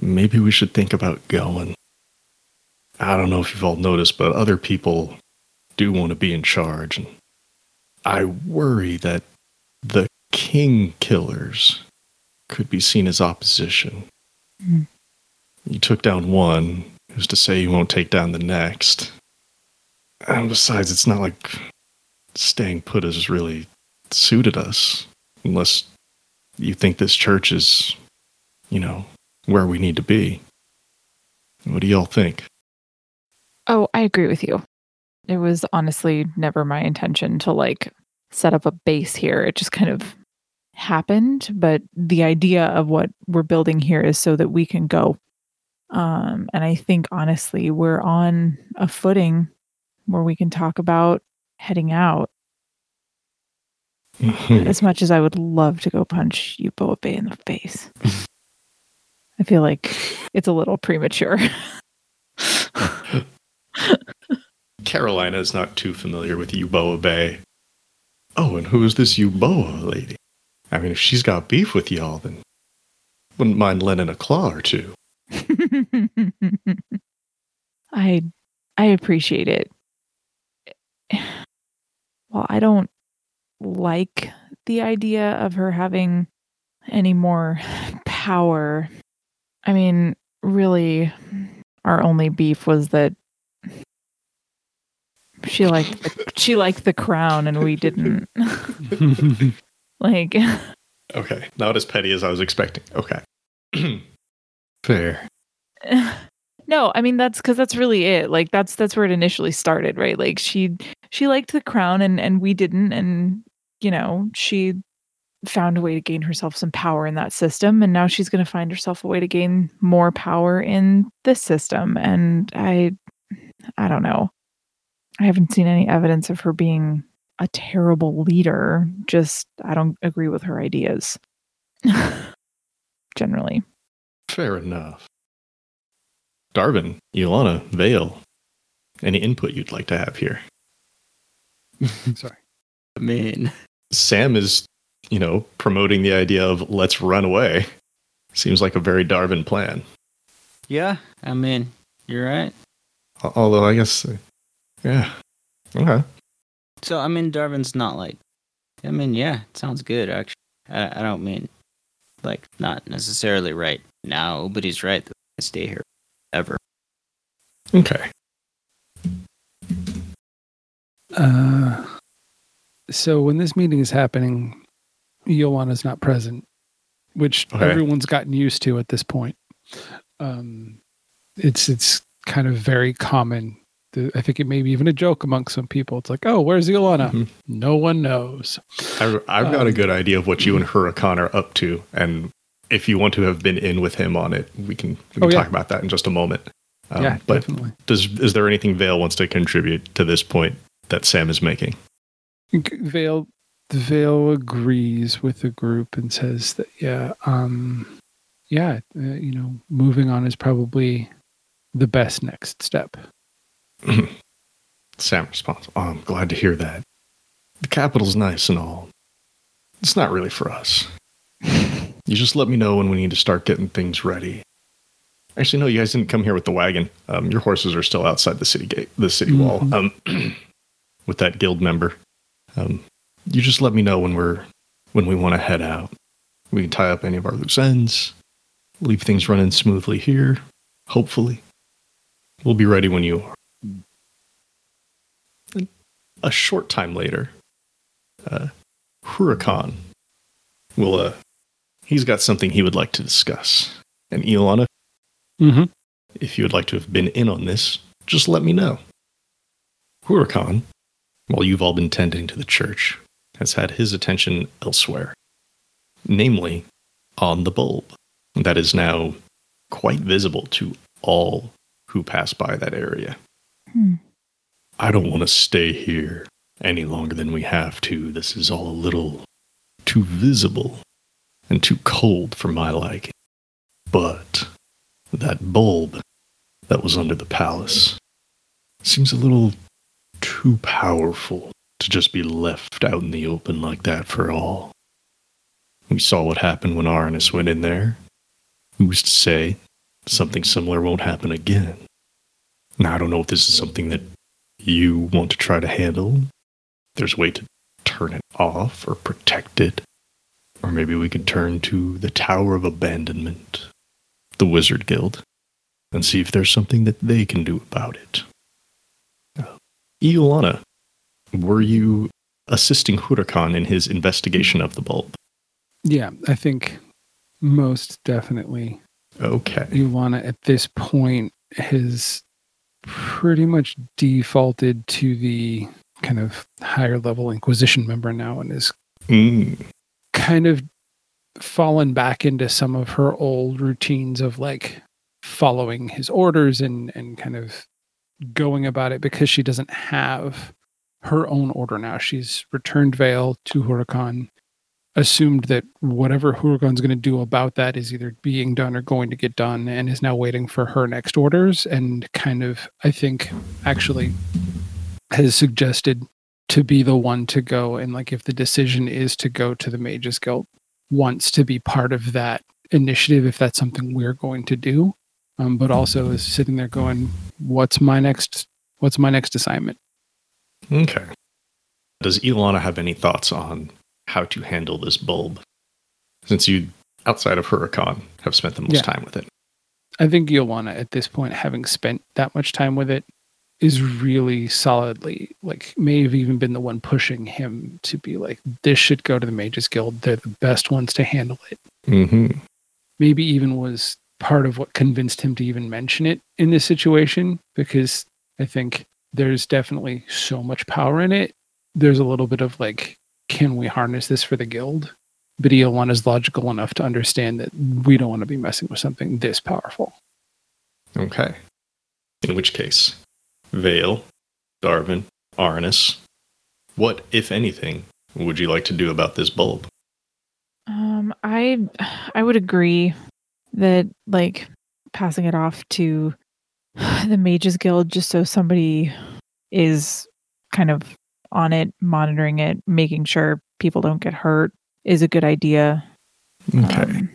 maybe we should think about going. I don't know if you've all noticed, but other people do want to be in charge, and I worry that the king killers could be seen as opposition. Mm. You took down one, who's to say you won't take down the next? And besides, it's not like staying put has really suited us, unless you think this church is, you know, where we need to be. What do y'all think? Oh, I agree with you. It was honestly never my intention to like set up a base here. It just kind of happened, but the idea of what we're building here is so that we can go. Um, and I think honestly, we're on a footing where we can talk about heading out. *laughs* As much as I would love to go punch Yupo Bay in the face, I feel like it's a little premature. *laughs* Carolina is not too familiar with Euboa Bay. Oh, and who is this Euboa lady? I mean, if she's got beef with y'all, then wouldn't mind lending a claw or two. *laughs* I I appreciate it. Well, I don't like the idea of her having any more power. I mean, really our only beef was that she liked the, she liked the crown and we didn't. *laughs* like Okay, not as petty as I was expecting. Okay. *clears throat* Fair. *laughs* no i mean that's because that's really it like that's that's where it initially started right like she she liked the crown and and we didn't and you know she found a way to gain herself some power in that system and now she's going to find herself a way to gain more power in this system and i i don't know i haven't seen any evidence of her being a terrible leader just i don't agree with her ideas *laughs* generally Fair enough. Darvin, Ilana, Vale, any input you'd like to have here? *laughs* Sorry. I mean, Sam is, you know, promoting the idea of let's run away. Seems like a very Darvin plan. yeah, I mean, you're right. Although I guess, yeah, okay. So, I mean, Darvin's not like, I mean, yeah, it sounds good, actually. I, I don't mean, like, not necessarily right now, but he's right that I stay here ever. Okay. Uh, so when this meeting is happening, Iolana's not present, which Okay. everyone's gotten used to at this point. Um, it's it's kind of very common. I think it may be even a joke among some people. It's like, oh, where's Iolana? Mhm. No one knows. I, I've got a Um, good idea of what you and Huracan are up to, and if you want to have been in with him on it, we can, we can Oh, yeah. talk about that in just a moment. Um, yeah, but definitely. does is there anything Vale wants to contribute to this point that Sam is making? Vale Vale agrees with the group and says that yeah, um, yeah, uh, you know, moving on is probably the best next step. *laughs* Sam responds, oh, I'm glad to hear that. The capital's nice and all. It's not really for us. *laughs* You just let me know when we need to start getting things ready. Actually, no, you guys didn't come here with the wagon. Um, your horses are still outside the city gate, the city wall, um, *clears throat* with that guild member. Um, you just let me know when we're when we want to head out. We can tie up any of our loose ends, leave things running smoothly here. Hopefully, we'll be ready when you are a short time later, uh, Huracan will, uh, he's got something he would like to discuss. And Iolana, Mm-hmm. if you would like to have been in on this, just let me know. Huracan, while you've all been tending to the church, has had his attention elsewhere, namely on the bulb that is now quite visible to all who pass by that area. Hmm. I don't want to stay here any longer than we have to. This is all a little too visible and too cold for my liking. But that bulb that was under the palace seems a little too powerful to just be left out in the open like that for all. We saw what happened when Arnis went in there. Who's to say something similar won't happen again? Now, I don't know if this is something that you want to try to handle. There's a way to turn it off or protect it. Or maybe we could turn to the Tower of Abandonment, the Wizard Guild, and see if there's something that they can do about it. Uh, Iolana, were you assisting Huracan in his investigation of the bulb? Yeah, I think most definitely Okay. Iolana at this point has pretty much defaulted to the kind of higher level Inquisition member now and is Mm, kind of fallen back into some of her old routines of like following his orders and and kind of going about it because she doesn't have her own order now. She's returned Vale to Huracan, assumed that whatever Huracan's going to do about that is either being done or going to get done, and is now waiting for her next orders. And kind of, I think, actually has suggested to be the one to go and like if the decision is to go to the mages guild wants to be part of that initiative if that's something we're going to do um, but also is sitting there going what's my next what's my next assignment okay. Does Ilana have any thoughts on how to handle this bulb? Since you, outside of Huracan, have spent the most Yeah. time with it. i think Iolana at this point having spent that much time with it is really solidly like may have even been the one pushing him to be like this should go to the mages guild they're the best ones to handle it Mm-hmm. maybe even was part of what convinced him to even mention it in this situation because I think there's definitely so much power in it. There's a little bit of like, can we harness this for the guild? But Iolana is logical enough to understand that we don't want to be messing with something this powerful. Okay. In which case, Vale, Darvin, Arnis, what, if anything, would you like to do about this bulb? Um, I I would agree that like passing it off to the Mages Guild just so somebody is kind of on it, monitoring it, making sure people don't get hurt is a good idea. Okay. Um,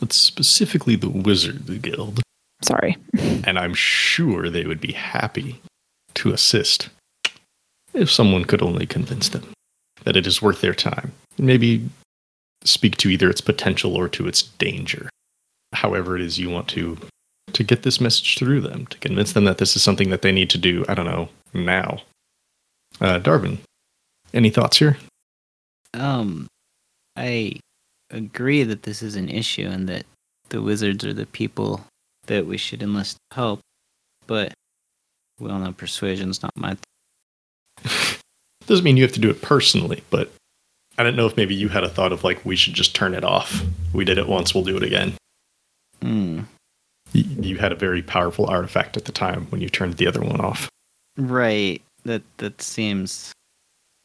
but specifically the Wizard Guild, sorry. *laughs* and I'm sure they would be happy to assist if someone could only convince them that it is worth their time. Maybe speak to either its potential or to its danger. However, it is you want to to get this message through them, to convince them that this is something that they need to do, I don't know, now. Uh, Darvin, any thoughts here? Um, I agree that this is an issue and that the wizards are the people that we should enlist help, but we all know persuasion's not my. Th- *laughs* Doesn't mean you have to do it personally, but I don't know if maybe you had a thought of like we should just turn it off. We did it once, we'll do it again. Y- You had a very powerful artifact at the time when you turned the other one off. Right. That that seems.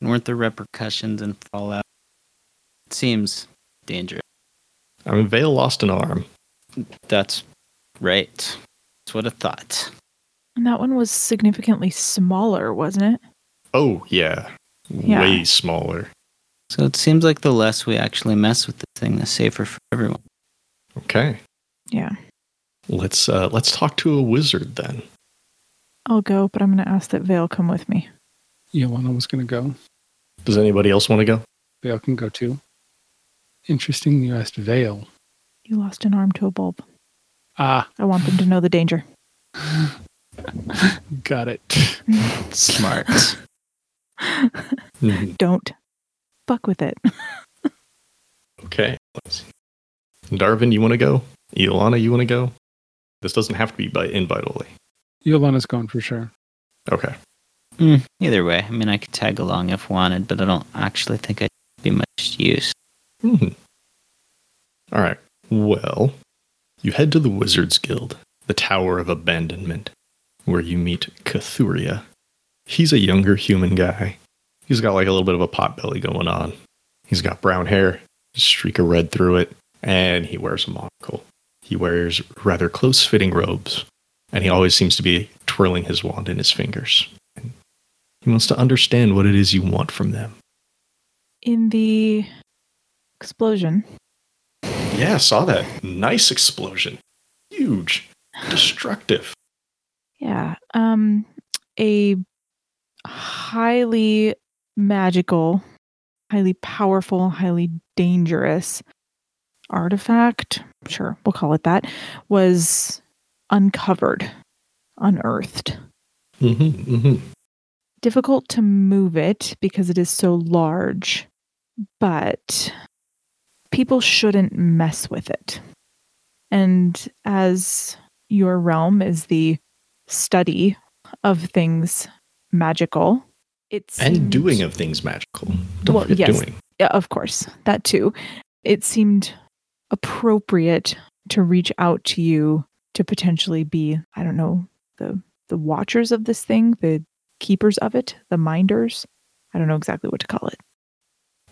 Weren't there repercussions and Fallout? It seems dangerous. I mean, Vale lost an arm. That's right. That's what I thought. And that one was significantly smaller, wasn't it? Oh yeah, Yeah. way smaller. So it seems like the less we actually mess with the thing, the safer for everyone. Okay, Yeah. let's uh, let's talk to a wizard then. I'll go, but I'm going to ask that Vale come with me. Iolana was going to go. Does anybody else want to go? Vale can go too. Interesting you asked Vale. You lost an arm to a bulb. Ah, I want them to know the danger. *laughs* got it. *laughs* Smart. *laughs* Mhm. Don't fuck with it. Okay. Let's see. Darvin, you want to go? Iolana, you want to go? This doesn't have to be by invite only. Iolana's gone for sure. Okay. Mm, either way, I mean, I could tag along if wanted, but I don't actually think I'd be much use. Mhm. All right. Well, you head to the Wizards Guild, the Tower of Abandonment, where you meet Cathuria. He's a younger human guy. He's got like a little bit of a potbelly going on. He's got brown hair, a streak of red through it, and he wears a monocle. He wears rather close fitting robes, and he always seems to be twirling his wand in his fingers. He wants to understand what it is you want from them. In the explosion, Yeah, saw that. Nice explosion. Huge. Destructive. yeah, um, a highly magical, highly powerful, highly dangerous artifact, sure, we'll call it that, was uncovered, unearthed. Mm-hmm, mm-hmm. difficult to move it because it is so large, but people shouldn't mess with it. And as your realm is the study of things magical, it's And doing of things magical. Don't Well, forget yes. doing. yeah, of course, that too. It seemed appropriate to reach out to you to potentially be, I don't know, the the watchers of this thing, the keepers of it, the minders. I don't know exactly what to call it.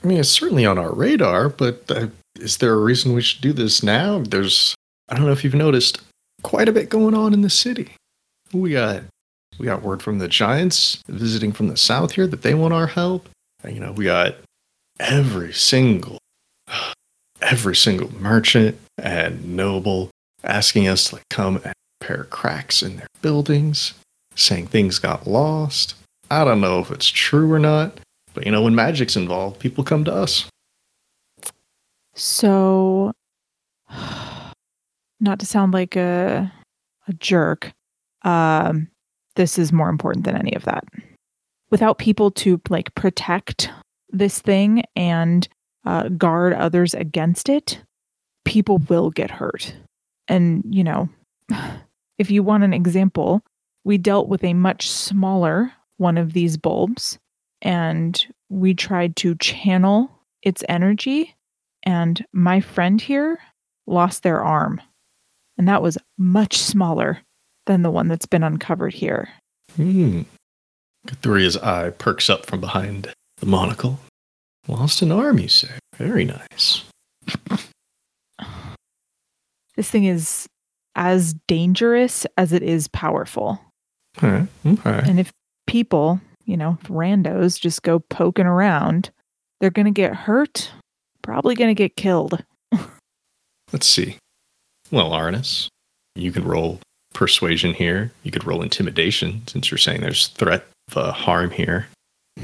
I mean, it's certainly on our radar, but uh, is there a reason we should do this now? There's, I don't know if you've noticed, quite a bit going on in the city. We got, we got word from the giants visiting from the south here that they want our help. And, you know, we got every single, *sighs* every single merchant and noble asking us to like, come and repair cracks in their buildings, saying things got lost. I don't know if it's true or not, but you know, when magic's involved, people come to us. So, *sighs* not to sound like a a jerk, um, this is more important than any of that. Without people to like protect this thing and uh, guard others against it, people will get hurt. And you know, if you want an example, we dealt with a much smaller one of these bulbs, and we tried to channel its energy and my friend here lost their arm. And that was much smaller than the one that's been uncovered here. Hmm. Eye perks up from behind the monocle. Lost an arm, you say? Very nice. This thing is as dangerous as it is powerful. All right. Okay. And if people, you know, randos just go poking around, they're going to get hurt, probably going to get killed. *laughs* Let's see. Well, Arnis, you could roll persuasion here. You could roll intimidation since you're saying there's threat of uh, harm here. I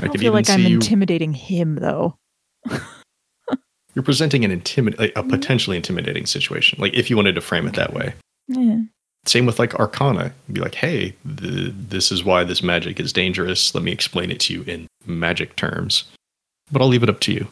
I feel like I'm you. intimidating him, though. *laughs* you're presenting an intimid, like, a potentially intimidating situation. Like if you wanted to frame it that way. Yeah. Same with like Arcana. Be like, hey, th- this is why this magic is dangerous. Let me explain it to you in magic terms. But I'll leave it up to you.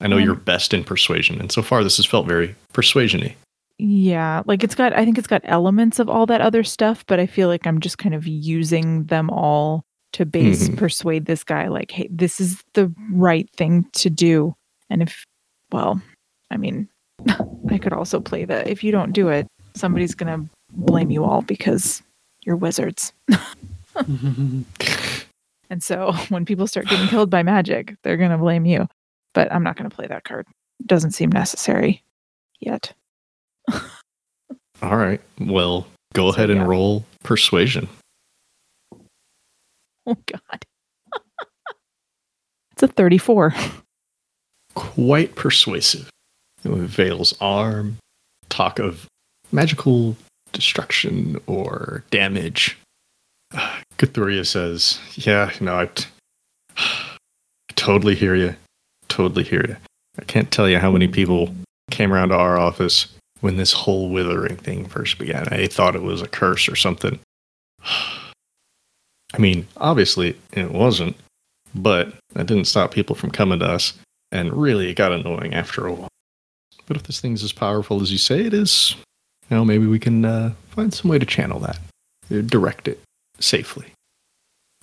I know Um, you're best in persuasion, and so far this has felt very persuasiony. Yeah, like it's got I think it's got elements of all that other stuff, but I feel like I'm just kind of using them all to base Mhm. persuade this guy like, "Hey, this is the right thing to do." And if well, I mean, *laughs* I could also play that if you don't do it, somebody's going to blame you all because you're wizards. *laughs* And so when people start getting killed by magic, they're going to blame you. But I'm not going to play that card. Doesn't seem necessary yet. All right. Well, go So, ahead and yeah. roll persuasion. Oh God. *laughs* it's a 34. Quite persuasive. Vale's arm, talk of magical destruction or damage. *sighs* Cthulhu says, Yeah, no, I, t- *sighs* I totally hear you. Totally hear you. I can't tell you how many people came around to our office when this whole withering thing first began. They thought it was a curse or something. *sighs* I mean, obviously it wasn't, but that didn't stop people from coming to us. And really, it got annoying after a while. But if this thing's as powerful as you say it is, you know, maybe we can uh, find some way to channel that, uh, direct it safely.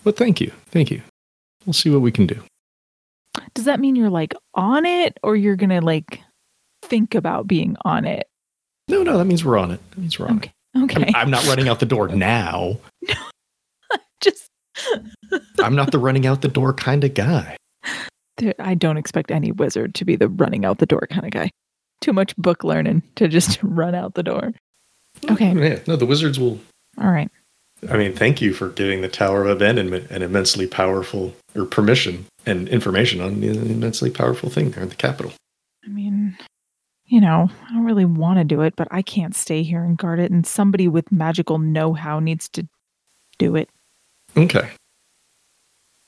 But thank you, thank you. We'll see what we can do. Does that mean you're like on it or you're going to like think about being on it? No, no, that means we're on it. That means we're on Okay. it. I Okay. mean, I'm not running out the door *laughs* now. *laughs* Just I'm not the running out the door kind of guy. There- I don't expect any wizard to be the running out the door kind of guy. Too much book learning to just *laughs* run out the door. Okay. Yeah, no, the wizards will. All right. I mean, thank you for giving the Tower of Abandonment an immensely powerful, or permission and information on the immensely powerful thing there in the capital. I mean, you know, I don't really want to do it, but I can't stay here and guard it. And somebody with magical know how needs to do it. Okay.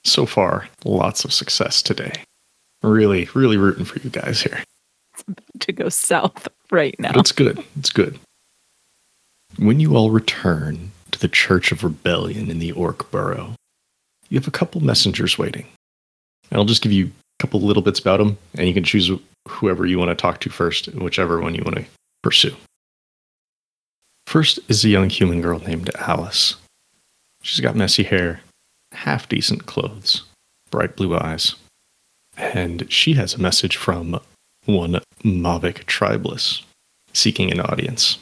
So far, lots of success today. Really, really rooting for you guys here. It's *laughs* about to go south right now. But it's good. It's good. When you all return to the Church of Rebellion in the Orc Burrow, you have a couple messengers waiting. And I'll just give you a couple little bits about them, and you can choose whoever you want to talk to first, whichever one you want to pursue. First is a young human girl named Alice. She's got messy hair, half decent clothes, bright blue eyes, and she has a message from one Mavic Tribeless seeking an audience.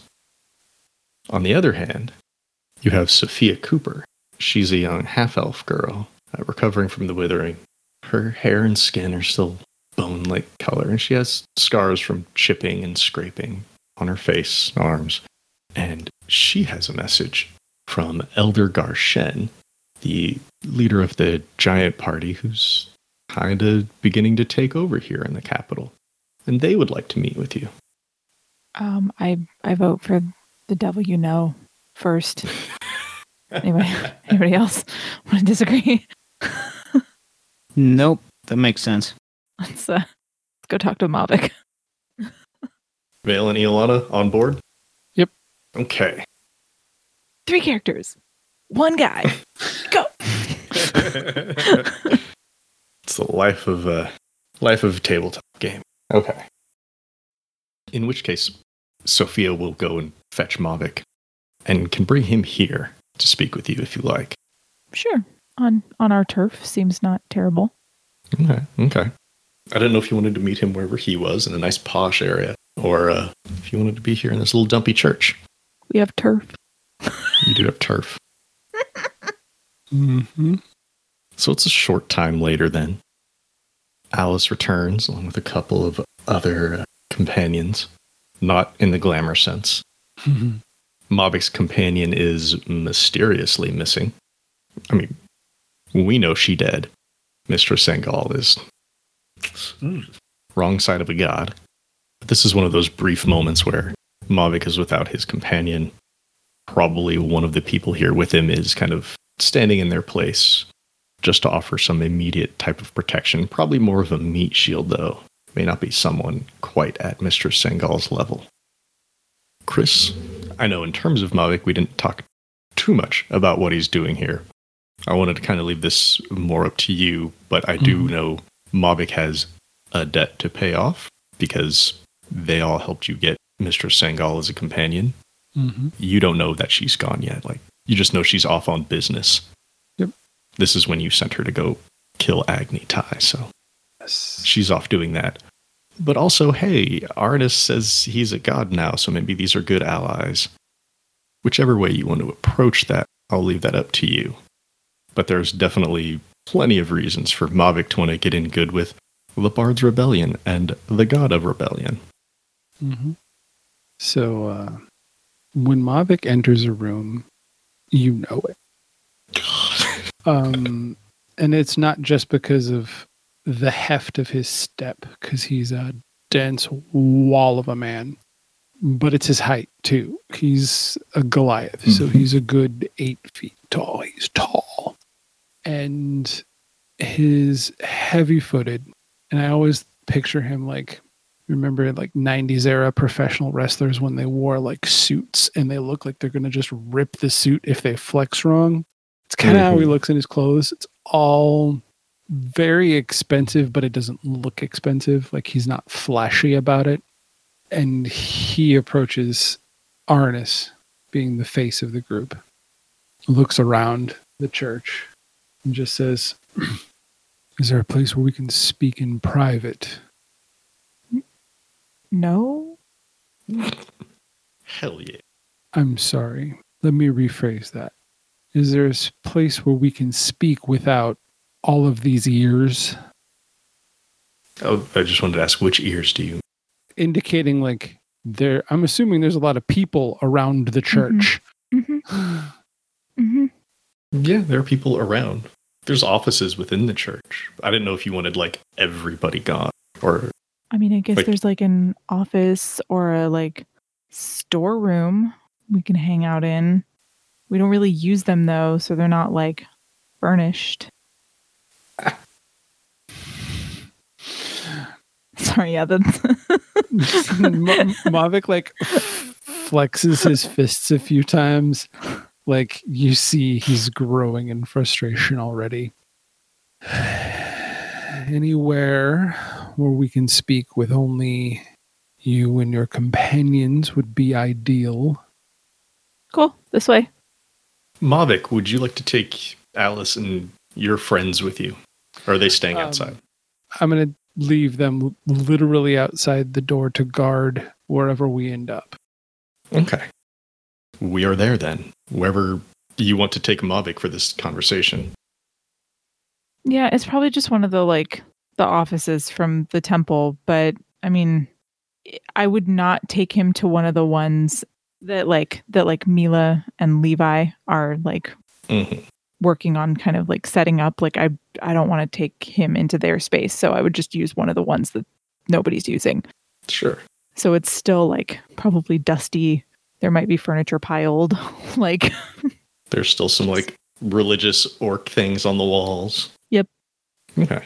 On the other hand, you have Sophia Cooper. She's a young half elf girl uh, recovering from the withering. Her hair and skin are still bone like color, and she has scars from chipping and scraping on her face arms. And she has a message from Elder Garshen, the leader of the giant party who's kind of beginning to take over here in the capital. And they would like to meet with you. Um, I I vote for the devil you know first. anybody *laughs* anybody else want to disagree? Nope, that makes sense. Let's uh, let's go talk to Mavic. Vale and Iolana on board? Yep. Okay. Three characters, one guy. Go. *laughs* it's the life of a life of a tabletop game. Okay. In which case, Sophia will go and fetch Mavic, and can bring him here to speak with you if you like. Sure. On on our turf seems not terrible. Okay. Okay. I didn't know if you wanted to meet him wherever he was in a nice posh area, or uh, if you wanted to be here in this little dumpy church. We have turf. You do have turf. Hmm So it's a short time later then. Alice returns along with a couple of other uh, companions, not in the glamour sense. Mavic's companion is mysteriously missing. I mean, we know she dead. Mistress Sengal is wrong side of a god. But this is one of those brief moments where Mavic is without his companion. Probably one of the people here with him is kind of standing in their place just to offer some immediate type of protection. Probably more of a meat shield, though. May not be someone quite at Mistress Sengal's level. Chris, I know in terms of Mavic, we didn't talk too much about what he's doing here. I wanted to kind of leave this more up to you, but I do Mhm. know Mavic has a debt to pay off because they all helped you get Mistress Sangal as a companion. Mm-hmm. You don't know that she's gone yet. Like you just know she's off on business. Yep. This is when you sent her to go kill Agni Tai, so Yes. she's off doing that. But also, hey, Arnis says he's a god now, so maybe these are good allies. Whichever way you want to approach that, I'll leave that up to you. But there's definitely plenty of reasons for Mavic to want to get in good with the Bard's Rebellion and the God of Rebellion. Mm-hmm. So uh, when Mavic enters a room, you know it. Um, and it's not just because of the heft of his step, because he's a dense wall of a man, but it's his height too. He's a Goliath, so Mhm. he's a good eight feet tall. He's tall. And his heavy footed, and I always picture him like remember like 90s era professional wrestlers when they wore like suits and they look like they're going to just rip the suit if they flex wrong. It's kind of how he Mhm. looks in his clothes. It's all very expensive, but it doesn't look expensive. Like he's not flashy about it. And he approaches Arnis, being the face of the group, looks around the church and just says, *clears throat* Is there a place where we can speak in private? No. Hell yeah. I'm sorry. Let me rephrase that. Is there a place where we can speak without all of these ears? Oh, I just wanted to ask which ears do you Indicating like there, I'm assuming there's a lot of people around the church. Mm-hmm. Mm-hmm. Yeah, there are people around. There's offices within the church. I didn't know if you wanted like everybody gone or I mean, I guess Like- there's like an office or a like storeroom we can hang out in. We don't really use them though, so they're not like furnished. *laughs* Sorry, yeah, that's *laughs* Ma- Mavic like flexes his fists a few times. Like you see, he's growing in frustration already. *sighs* Anywhere where we can speak with only you and your companions would be ideal. cool. This way. Mavic, would you like to take Alice and your friends with you? Or are they staying Um, outside? I'm going to leave them literally outside the door to guard wherever we end up. Okay. We are there then. Wherever you want to take Mavic for this conversation. Yeah, it's probably just one of the like the offices from the temple, but I mean I would not take him to one of the ones that like that like Mila and Levi are like hmm working on kind of like setting up like I I don't want to take him into their space, so I would just use one of the ones that nobody's using. Sure. So it's still like probably dusty. There might be furniture piled *laughs* like There's still some like religious orc things on the walls. Yep. Okay.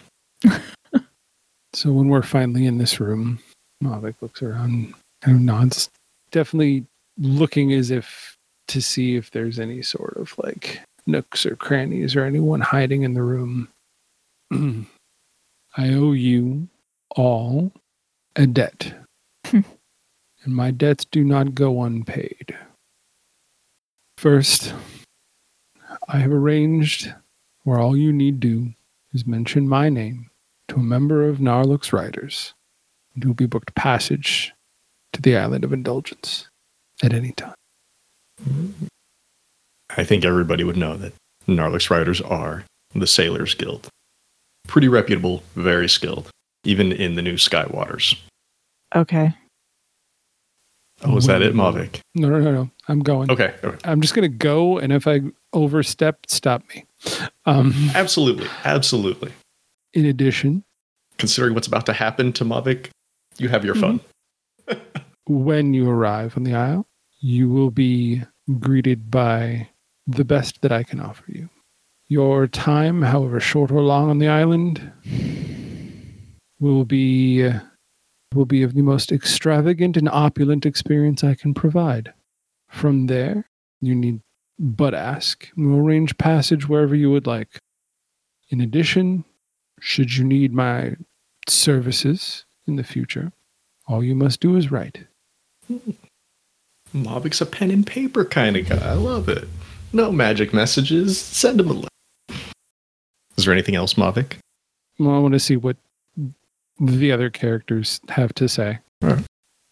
So when we're finally in this room, Mavic looks around, kind of nods, definitely looking as if to see if there's any sort of like nooks or crannies or anyone hiding in the room. *clears throat* I owe you all a debt, *laughs* and my debts do not go unpaid. First, I have arranged where all you need do is mention my name to a member of Narlook's riders, and you will be booked passage to the Island of Indulgence at any time. I think everybody would know that Narlix Riders are the Sailors Guild. Pretty reputable, very skilled, even in the new Skywaters. okay. Oh, is that it, Mavic? No, no, no, no. I'm going. Okay. okay. I'm just going to go, and if I overstep, stop me. Um, Absolutely. Absolutely. In addition, Considering what's about to happen to Mavic, you have your mhm. fun. *laughs* when you arrive on the Isle, you will be greeted by the best that I can offer you. Your time, however short or long on the island, will be will be of the most extravagant and opulent experience I can provide. From there, you need but ask. We'll arrange passage wherever you would like. In addition, should you need my services in the future, all you must do is write. *laughs* Mavic's a pen and paper kind of guy. I love it. No magic messages. Send him a letter. Is there anything else, Mavic? Well, I want to see what the other characters have to say.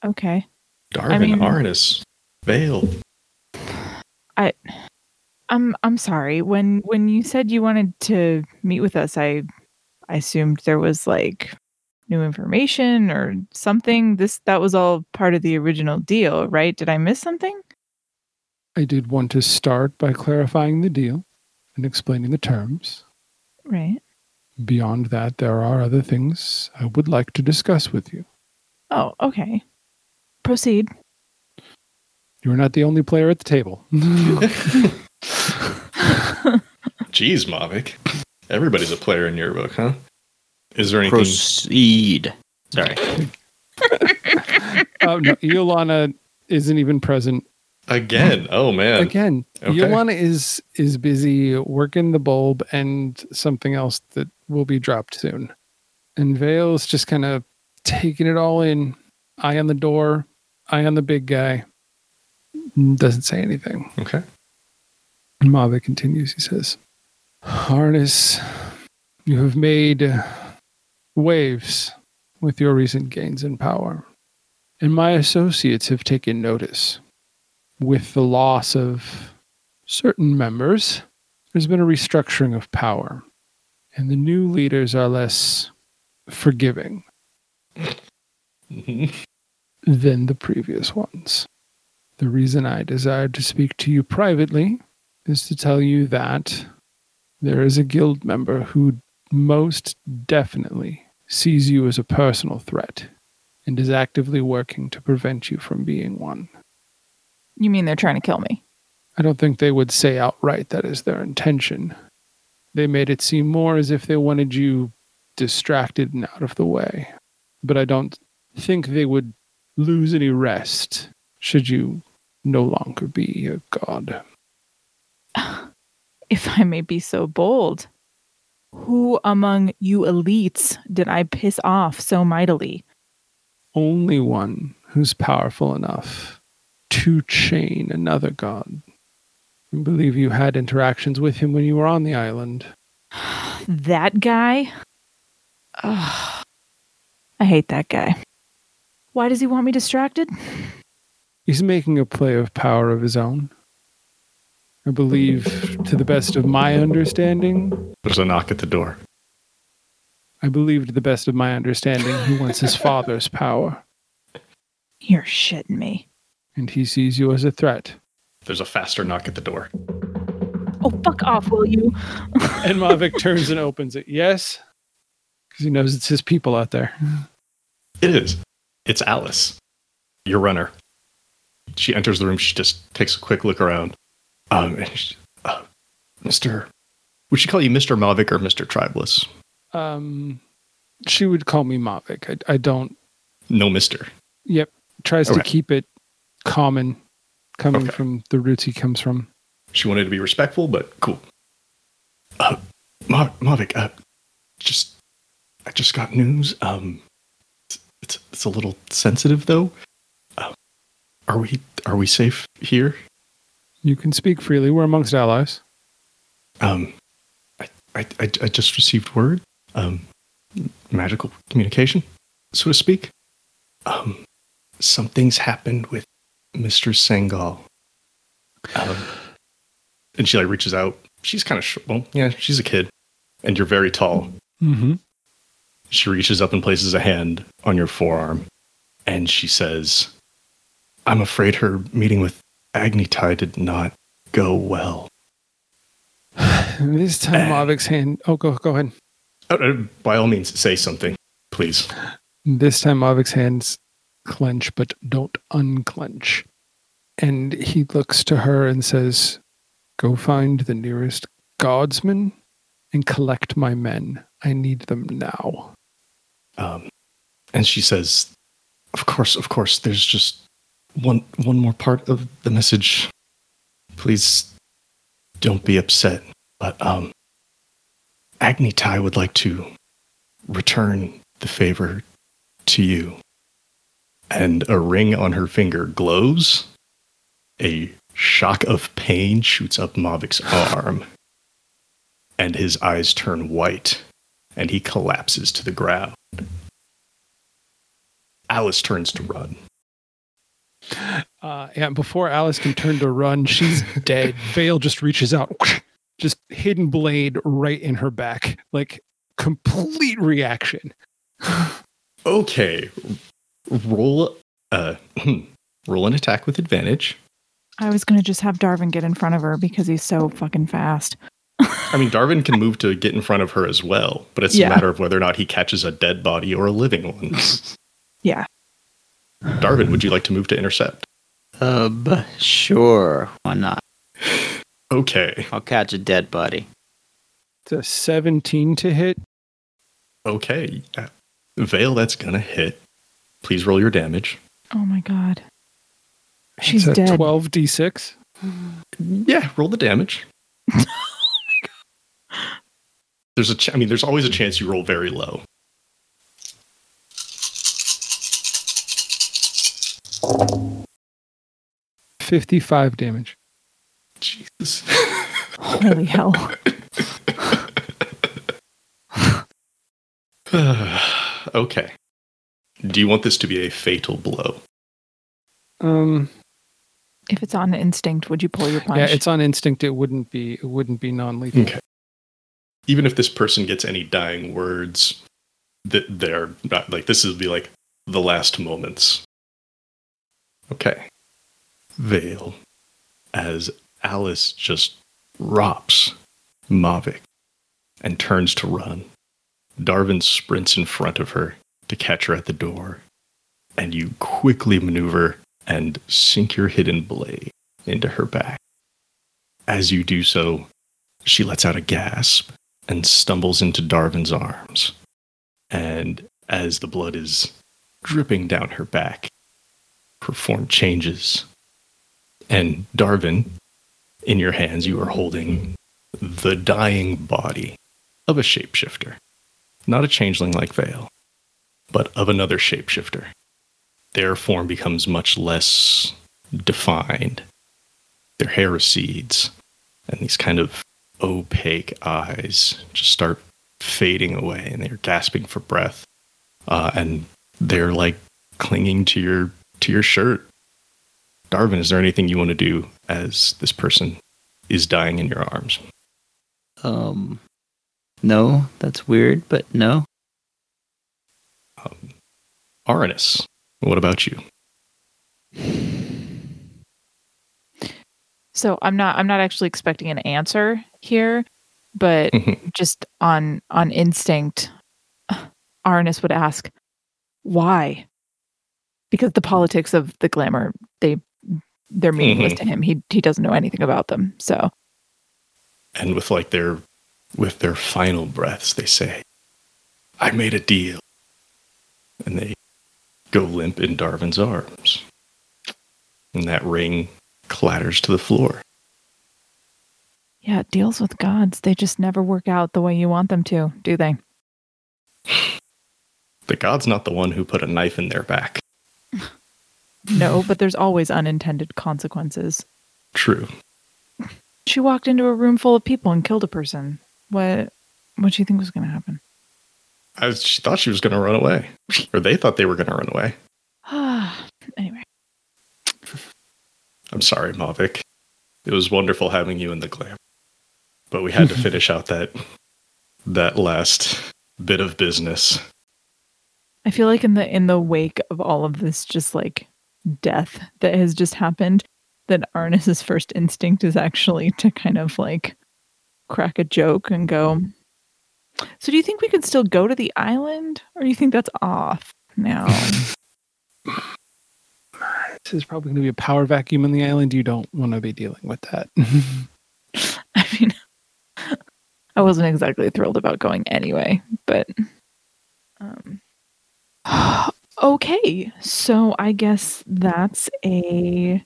Okay. Darvin, mean- Arnis, Vale. I, I'm I'm sorry. When when you said you wanted to meet with us, I I assumed there was like new information or something. This that was all part of the original deal, right? Did I miss something? I did want to start by clarifying the deal and explaining the terms. Right. Beyond that, there are other things I would like to discuss with you. Oh, okay. Proceed. You're not the only player at the table. *laughs* *laughs* Jeez, Mavic. Everybody's a player in your book, huh? Is there anything? Proceed. Sorry. *laughs* oh no, Iolana isn't even present. Again. Oh, man. Again, Okay. Iolana is is busy working the bulb and something else that will be dropped soon. And Vale's just kind of taking it all in. Eye on the door, eye on the big guy. Doesn't say anything. Okay. And Mavic continues. He says, Arnis, you have made waves with your recent gains in power, and my associates have taken notice. With the loss of certain members, there's been a restructuring of power, and the new leaders are less forgiving Mhm. than the previous ones. The reason I desired to speak to you privately is to tell you that there is a guild member who most definitely sees you as a personal threat and is actively working to prevent you from being one. You mean they're trying to kill me? I don't think they would say outright that is their intention. They made it seem more as if they wanted you distracted and out of the way. But I don't think they would lose any rest should you no longer be a god. If I may be so bold. Who among you elites did I piss off so mightily? Only one who's powerful enough to chain another god. I believe you had interactions with him when you were on the island. *sighs* That guy? Ugh. I hate that guy. Why does he want me distracted? He's making a play of power of his own. I believe, to the best of my understanding, There's a knock at the door. I believe, to the best of my understanding, he wants his *laughs* father's power, You're shitting me. and he sees you as a threat. There's a faster knock at the door. Oh, fuck off, will you? *laughs* And Mavic turns and opens it. Yes, because he knows it's his people out there. It is. It's Alice, your runner. She enters the room. She just takes a quick look around. Um, uh, Mr. Would she call you Mr. Mavic or Mr. Tribeless? Um, she would call me Mavic. I, I don't. No, Mr. Yep, tries to keep it common, coming Okay. from the roots he comes from. She wanted to be respectful, but cool. Uh, Ma- Mavic, uh, just, I just got news. Um, it's, it's, it's a little sensitive though. Uh, are we, are we safe here? You can speak freely. We're amongst allies. Um, I, I, I, I just received word, um, magical communication, so to speak. Um, something's happened with Mr. Sangal. Um, and she like reaches out. She's kind of sh- well, yeah, she's a kid, and you're very tall. Mm-hmm. She reaches up and places a hand on your forearm, and she says, "I'm afraid her meeting with Agnitai did not go well." *sighs* This time, Mavic's hand. Oh, go go ahead. Uh, uh, by all means, say something, please. This time, Mavic's hands clench, but don't unclench. And he looks to her and says, Go find the nearest guardsman and collect my men. I need them now. Um, and she says, "Of course, of course. There's just one one more part of the message. Please don't be upset, but um Agni Tai would like to return the favor to you. And a ring on her finger glows. A shock of pain shoots up Mavic's arm. And his eyes turn white, and he collapses to the ground. Alice turns to run. Uh, yeah, before Alice can turn to run, she's dead. *laughs* Vale just reaches out, *laughs* just hidden blade right in her back, like complete reaction. *sighs* Okay. Roll uh roll an attack with advantage. I was gonna just have Darvin get in front of her because he's so fucking fast. I mean Darvin can move to get in front of her as well, but it's Yeah. a matter of whether or not he catches a dead body or a living one. *laughs* Yeah. Darvin, would you like to move to intercept? Uh, b- sure. Why not? Okay. I'll catch a dead body. It's a 17 to hit. Okay. Uh, Vale, that's gonna hit. Please roll your damage. Oh my god. She's it's dead. 12d6. Yeah, roll the damage. *laughs* There's a ch- I mean, there's always a chance you roll very low. Fifty-five damage. Jesus. Holy hell. *laughs* *sighs* okay. Do you want this to be a fatal blow? Um, If it's on instinct, would you pull your punch? yeah, it's on instinct. It wouldn't be. It wouldn't be non-lethal. Okay. Even if this person gets any dying words, that they're not like this would be like the last moments. Okay. Vale, as Alice just drops Mavic and turns to run. Darvin sprints in front of her to catch her at the door, and you quickly maneuver and sink your hidden blade into her back. As you do so, she lets out a gasp and stumbles into Darvin's arms. And as the blood is dripping down her back, her form changes. And Darvin, in your hands, you are holding the dying body of a shapeshifter. Not a changeling like Vale, but of another shapeshifter. Their form becomes much less defined. Their hair recedes, and these kind of opaque eyes just start fading away and they're gasping for breath uh, and they're like clinging to your to your shirt Darvin, is there anything you want to do as this person is dying in your arms Um, no, that's weird, but no. um, Arnis, what about you so I'm not I'm not actually expecting an answer here, but Mhm. just on on instinct, Arnis would ask, "Why?" Because the politics of the glamour, they they're meaningless mm-hmm. to him. He he doesn't know anything about them. So and with like their with their final breaths they say i made a deal and they go limp in Darvin's arms and that ring clatters to the floor yeah, deals with gods, they just never work out the way you want them to, do they? *sighs* the god's not the one who put a knife in their back *laughs* No, but there's always unintended consequences. true. She walked into a room full of people and killed a person. What what do you think was going to happen? I she thought she was going to run away. *laughs* Or they thought they were going to run away. *sighs* Anyway, i'm sorry mavic. It was wonderful having you in the glam but we had to *laughs* finish out that that last bit of business. I feel like in the in the wake of all of this just like death that has just happened, that Arnis's first instinct is actually *laughs* to kind of like crack a joke and go, So do you think we could still go to the island? Or do you think that's off now? *laughs* This is probably going to be a power vacuum on the island. You don't want to be dealing with that. *laughs* I mean I wasn't exactly thrilled about going anyway, but um *sighs* *sighs* *sighs* Okay, so I guess that's a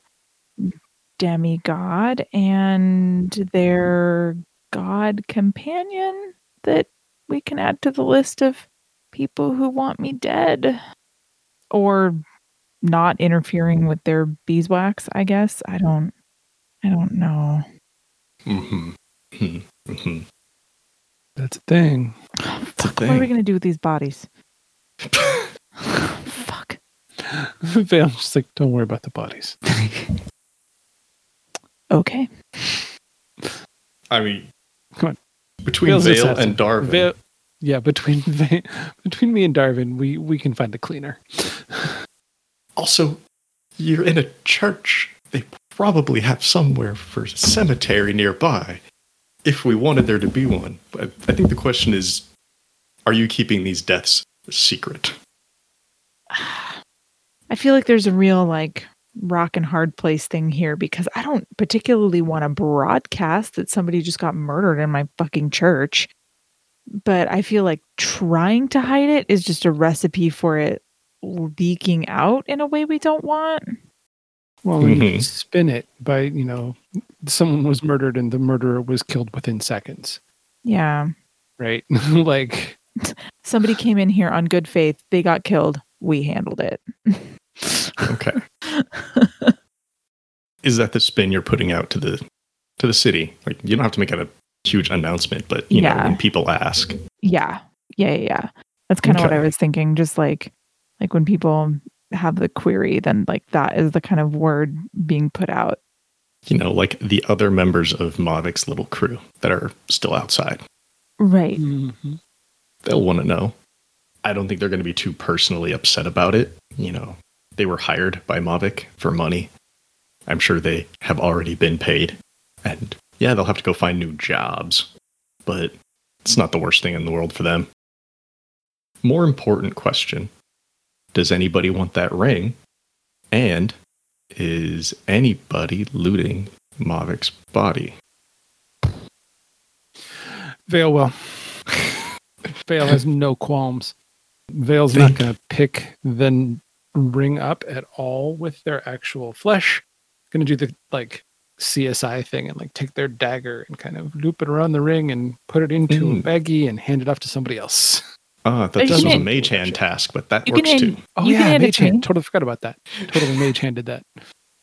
demigod and their god companion that we can add to the list of people who want me dead or not interfering with their beeswax, I guess. I don't I don't know. Mm-hmm. Mm-hmm. That's a thing. Fuck, what are we gonna do with these bodies? *laughs* *laughs* Fuck. Vale's just like, don't worry about the bodies. *laughs* Okay. I mean, Come on. Between Vale's Vale and Darvin, Vale, yeah, between *laughs* Va- between me and Darvin, we we can find a cleaner. also, you're in a church. They probably have somewhere for a cemetery nearby. If we wanted there to be one, but I think the question is, are you keeping these deaths secret? I feel like there's a real like rock and hard place thing here because I don't particularly want to broadcast that somebody just got murdered in my fucking church. But I feel like trying to hide it is just a recipe for it leaking out in a way we don't want. Well, when you *laughs* spin it by you know, someone was murdered and the murderer was killed within seconds, Yeah. right? *laughs* like, *laughs* Somebody came in here on good faith, they got killed, we handled it. Okay. *laughs* is that the spin you're putting out to the to the city? Like you don't have to make a huge announcement, but you know Yeah. when people ask, Yeah. Yeah, yeah, yeah. That's kind of what I was thinking. Just like like when people have the query, then like that is the kind of word being put out. you know, like the other members of Mavic's little crew that are still outside, Right. mhm. they'll want to know. I don't think they're going to be too personally upset about it. You know, they were hired by Mavic for money. I'm sure they have already been paid. And yeah, they'll have to go find new jobs, but it's not the worst thing in the world for them. More important question Does anybody want that ring? And is anybody looting Mavic's body? Vale will. Vale has no qualms. Vale's not going to pick the ring up at all with their actual flesh. Going to do the like CSI thing and like take their dagger and kind of loop it around the ring and put it into a Mm. baggie and hand it off to somebody else. Ah, that You this was a mage hand task, but that You can works hand- too. Oh You can yeah, hand mage to hand. Totally forgot about that. Totally mage handed that.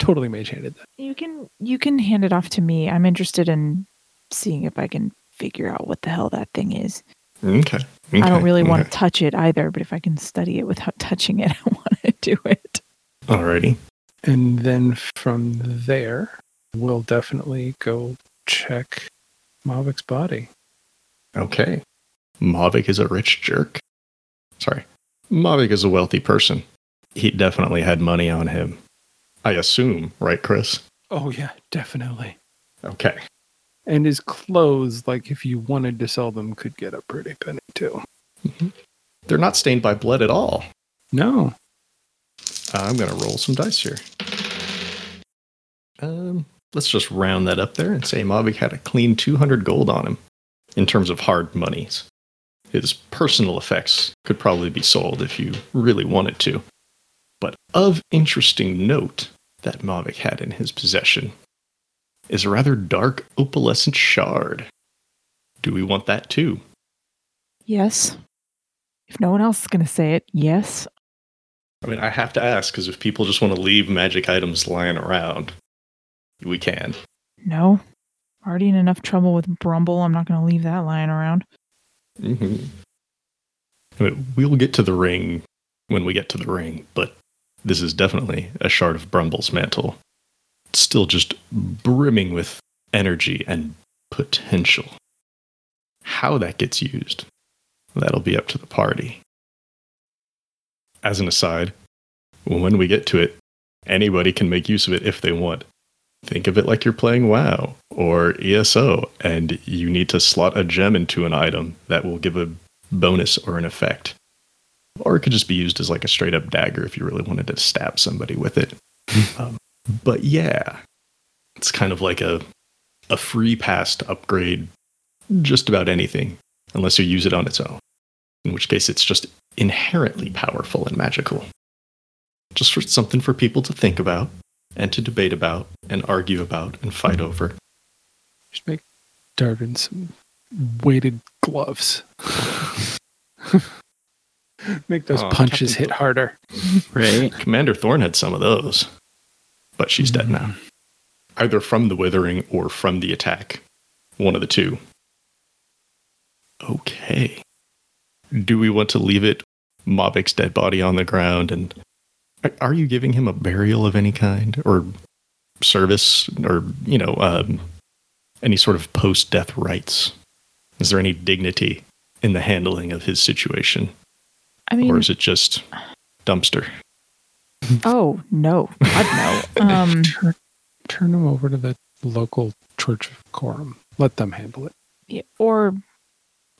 Totally mage handed that. You can you can hand it off to me. I'm interested in seeing if I can figure out what the hell that thing is. Okay. I don't okay, really want to touch it either, but if I can study it without *laughs* touching it, I want to do it. Alrighty. And then from there, we'll definitely go check Mavic's body. Okay. Mavic is a rich jerk. Sorry. Mavic is a wealthy person. He definitely had money on him. I assume, right, Chris? Oh yeah, definitely. Okay. And his clothes, like if you wanted to sell them, could get a pretty penny too. They're not stained by blood at all. No. I'm going to roll some dice here. Um, let's just round that up there and say Mavic had a clean 200 gold on him in terms of hard monies. His personal effects could probably be sold if you really wanted to. But of interesting note that Mavic had in his possession is a rather dark opalescent shard. Do we want that too? Yes. If no one else is going to say it, yes. I mean, I have to ask because if people just want to leave magic items lying around, we can. No. Already in enough trouble with Brumble. I'm not going to leave that lying around. hmm I mean, we'll get to the ring when we get to the ring, but this is definitely a shard of Brumble's mantle. Still just brimming with energy and potential. How that gets used, that'll be up to the party. As an aside, when we get to it, anybody can make use of it if they want. Think of it like you're playing WoW or ESO, and you need to slot a gem into an item that will give a bonus or an effect. Or it could just be used as like a straight up dagger if you really wanted to stab somebody with it. *laughs* um, but yeah, it's kind of like a a free pass to upgrade just about anything, unless you use it on its own. In which case, it's just inherently powerful and magical. Just for something for people to think about and to debate about and argue about and fight over. Should make Darvin some weighted gloves. *laughs* make those Aw, punches Captain hit harder. Right. Commander Thorn had some of those, but she's dead now. Either from the withering or from the attack. One of the two. Okay. Do we want to leave it Mavic's dead body on the ground and are- are you giving him a burial of any kind or service or you know um, any sort of post-death rites? Is there any dignity in the handling of his situation, I mean, or is it just dumpster? Oh no, God no. *laughs* Um, Turn, turn them over to the local Church of Quorum. Let them handle it. yeah, or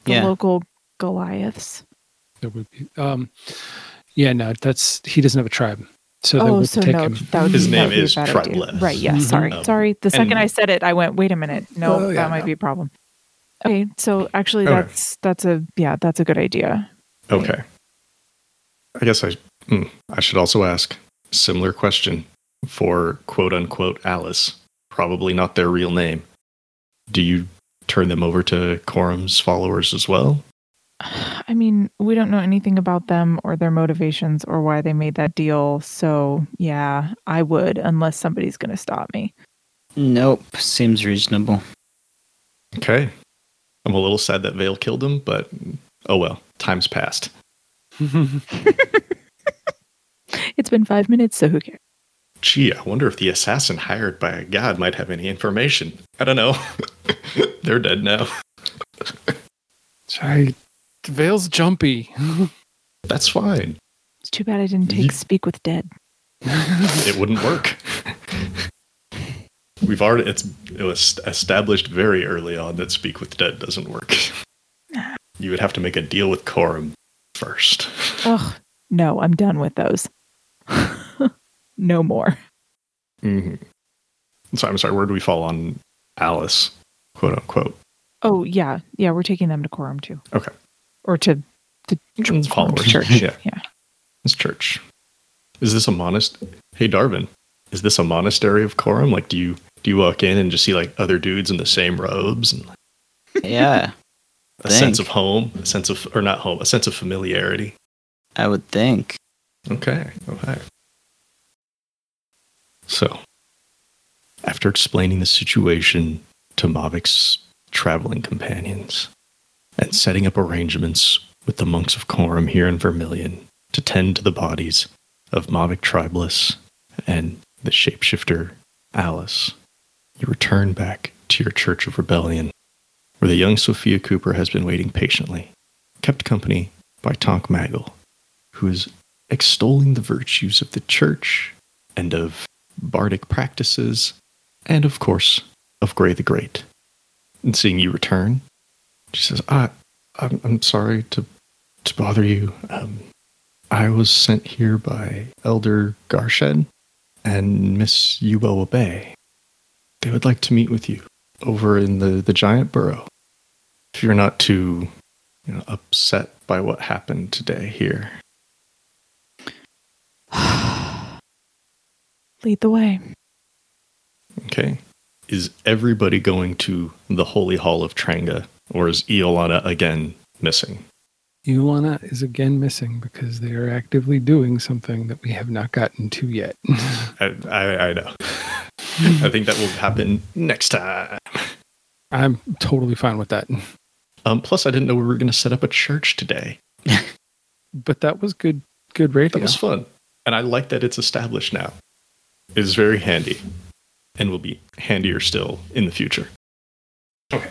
the Yeah. local Goliaths. That would be. Um, yeah, no, that's he doesn't have a tribe, so they oh, would so take no, him. that would His be, that name would is. Tribeless. Right? Yeah. Mhm. Sorry, Um, sorry. The second and- I said it, I went, "Wait a minute, no, Oh, yeah, that might no. be a problem." Okay, so actually, Okay. that's that's a yeah, that's a good idea. Okay. I guess I hmm, I should also ask similar question for quote unquote Alice. Probably not their real name. Do you turn them over to Quorum's followers as well? I mean, we don't know anything about them or their motivations or why they made that deal. So yeah, I would, unless somebody's going to stop me. Nope. Seems reasonable. Okay. I'm a little sad that Vale killed him, but oh well. Time's passed. *laughs* *laughs* It's been five minutes, so who cares? Gee, I wonder if the assassin hired by a god might have any information. I don't know. *laughs* They're dead now. Sorry, Vale's jumpy. *laughs* That's fine. It's too bad I didn't take Ye- Speak with Dead. it wouldn't work. We've already it's it was established very early on that Speak with Dead doesn't work. Ah. You would have to make a deal with Corum first. Ugh, no, I'm done with those. *laughs* no more. Mm-hmm. So I'm sorry, where do we fall on Alice, quote unquote? Oh yeah, yeah, we're taking them to Quorum too. Okay. Or to the It's followers. church. Yeah. yeah. It's church. Is this a monastery? Hey Darvin, is this a monastery of quorum? Like, do you do you walk in and just see like other dudes in the same robes and Yeah, *laughs* a sense of home, a sense of or not home, a sense of familiarity? I would think. Okay. Okay. So, after explaining the situation to Mavic's traveling companions and setting up arrangements with the monks of Corum here in Vermilion to tend to the bodies of Mavic Tribeless and the shapeshifter Alice, you return back to your Church of Rebellion, where the young Sophia Cooper has been waiting patiently, kept company by Tonk Maggle, who is extolling the virtues of the church and of bardic practices, and of course, of Grey the Great. And seeing you return, she says, ah, I'm, I'm sorry to, to bother you. Um, I was sent here by Elder Garshen and Miss Yubo Bay. They would like to meet with you over in the, the giant burrow. If you're not too you know, upset by what happened today here. *sighs* Lead the way. Okay. Is everybody going to the Holy Hall of Tranga, or is Iolana again missing? Iolana is again missing because they are actively doing something that we have not gotten to yet. *laughs* I, I, I know. *laughs* I think that will happen next time. I'm totally fine with that. Um, plus, I didn't know we were going to set up a church today. But that was good good radio. That was fun. And I like that it's established now. It is very handy and will be handier still in the future. Okay.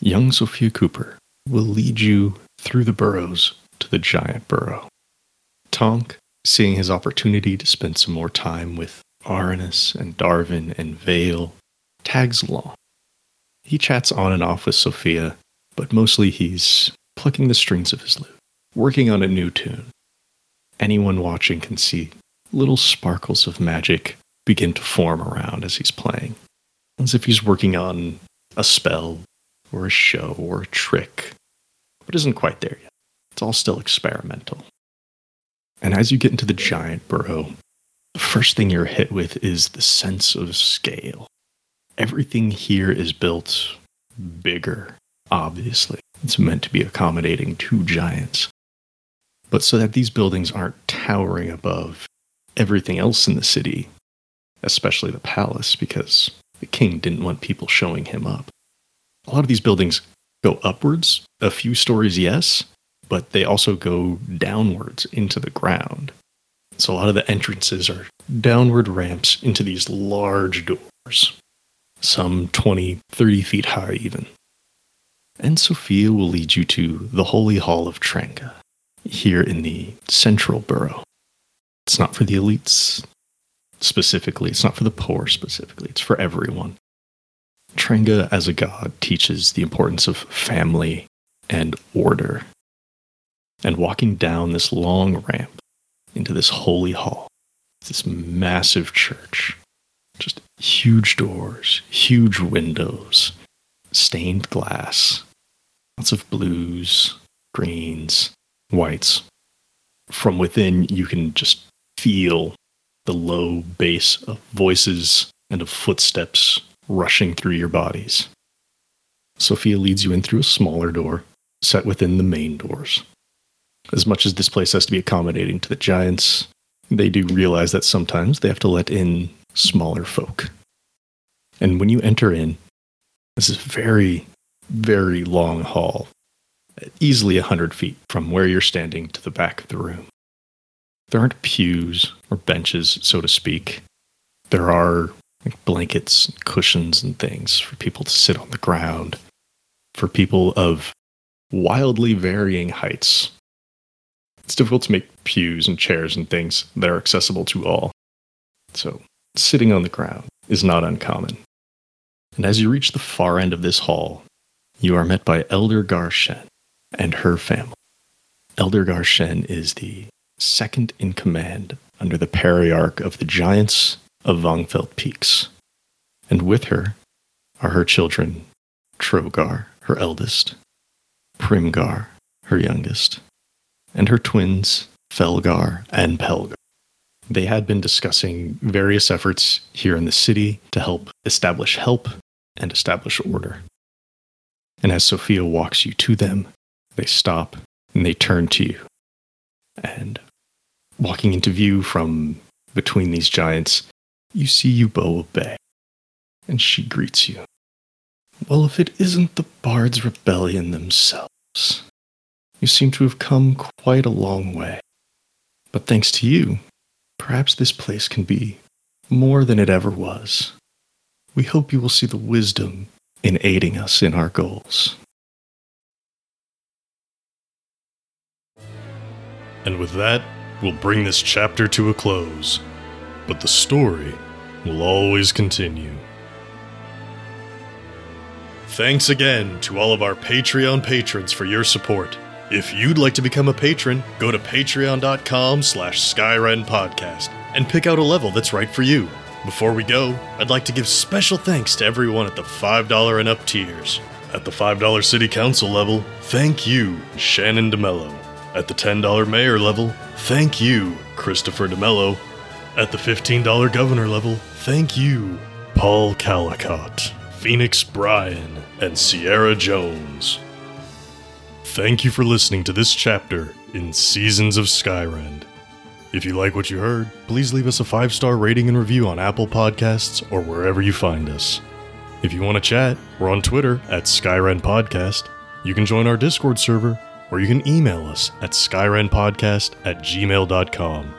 Young Sophia Cooper will lead you through the burrows to the giant burrow. Tonk, seeing his opportunity to spend some more time with Arnis and Darvin and Vale, tags along. He chats on and off with Sophia, but mostly he's plucking the strings of his lute, working on a new tune. Anyone watching can see little sparkles of magic begin to form around as he's playing, as if he's working on a spell or a show or a trick, but isn't quite there yet. It's all still experimental. And as you get into the giant burrow, the first thing you're hit with is the sense of scale. Everything here is built bigger, obviously. It's meant to be accommodating two giants. But so that these buildings aren't towering above everything else in the city, especially the palace, because the king didn't want people showing him up. A lot of these buildings go upwards, a few stories, yes, but they also go downwards into the ground. So a lot of the entrances are downward ramps into these large doors, some 20, 30 feet high even. And Sophia will lead you to the Holy Hall of Trenga, here in the central borough. It's not for the elites specifically, it's not for the poor specifically, it's for everyone. Trenga as a god teaches the importance of family and order. And walking down this long ramp into this holy hall, this massive church, just huge doors, huge windows, stained glass, lots of blues, greens, whites. From within, you can just feel the low bass of voices and of footsteps rushing through your bodies. Sophia leads you in through a smaller door, set within the main doors. As much as this place has to be accommodating to the giants, they do realize that sometimes they have to let in smaller folk. And when you enter in, this is very, very long hall, easily a hundred feet from where you're standing to the back of the room. There aren't pews or benches, so to speak. There are blankets, cushions, and things for people to sit on the ground, for people of wildly varying heights. It's difficult to make pews and chairs and things that are accessible to all. So, sitting on the ground is not uncommon. And as you reach the far end of this hall, you are met by Elder Garshen and her family. Elder Garshen is the second in command under the Periarch of the Giants of Vongfeld Peaks. And with her are her children, Trogar, her eldest, Primgar, her youngest, and her twins, Felgar and Pelgar. They had been discussing various efforts here in the city to help establish help and establish order. And as Sophia walks you to them, they stop and they turn to you. And walking into view from between these giants, you see Euboa Bay, and she greets you. Well, if it isn't the Bards' Rebellion themselves, you seem to have come quite a long way. But thanks to you, perhaps this place can be more than it ever was. We hope you will see the wisdom in aiding us in our goals. And with that, we'll bring this chapter to a close but the story will always continue. Thanks again to all of our Patreon patrons for your support. If you'd like to become a patron, go to patreon.com slash Skyrend Podcast and pick out a level that's right for you. Before we go, I'd like to give special thanks to everyone at the $5 and up tiers. At the $5 City Council level, thank you, Shannon DeMello. At the $10 Mayor level, thank you, Christopher DeMello. At the $15 governor level, thank you, Paul Calicott, Phoenix Bryan, and Sierra Jones. Thank you for listening to this chapter in Seasons of Skyrend. If you like what you heard, please leave us a five star rating and review on Apple Podcasts or wherever you find us. If you want to chat, we're on Twitter at Skyrend Podcast. You can join our Discord server, or you can email us at skyrendpodcast at gmail.com.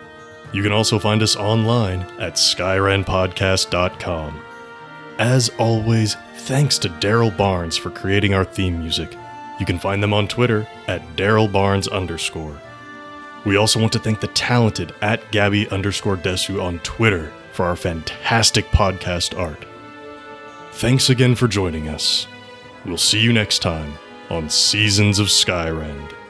You can also find us online at skyrendpodcast.com. As always, thanks to Daryl Barnes for creating our theme music. You can find them on Twitter at Daryl Barnes underscore. We also want to thank the talented at Gabby underscore Desu on Twitter for our fantastic podcast art. Thanks again for joining us. We'll see you next time on Seasons of Skyrend.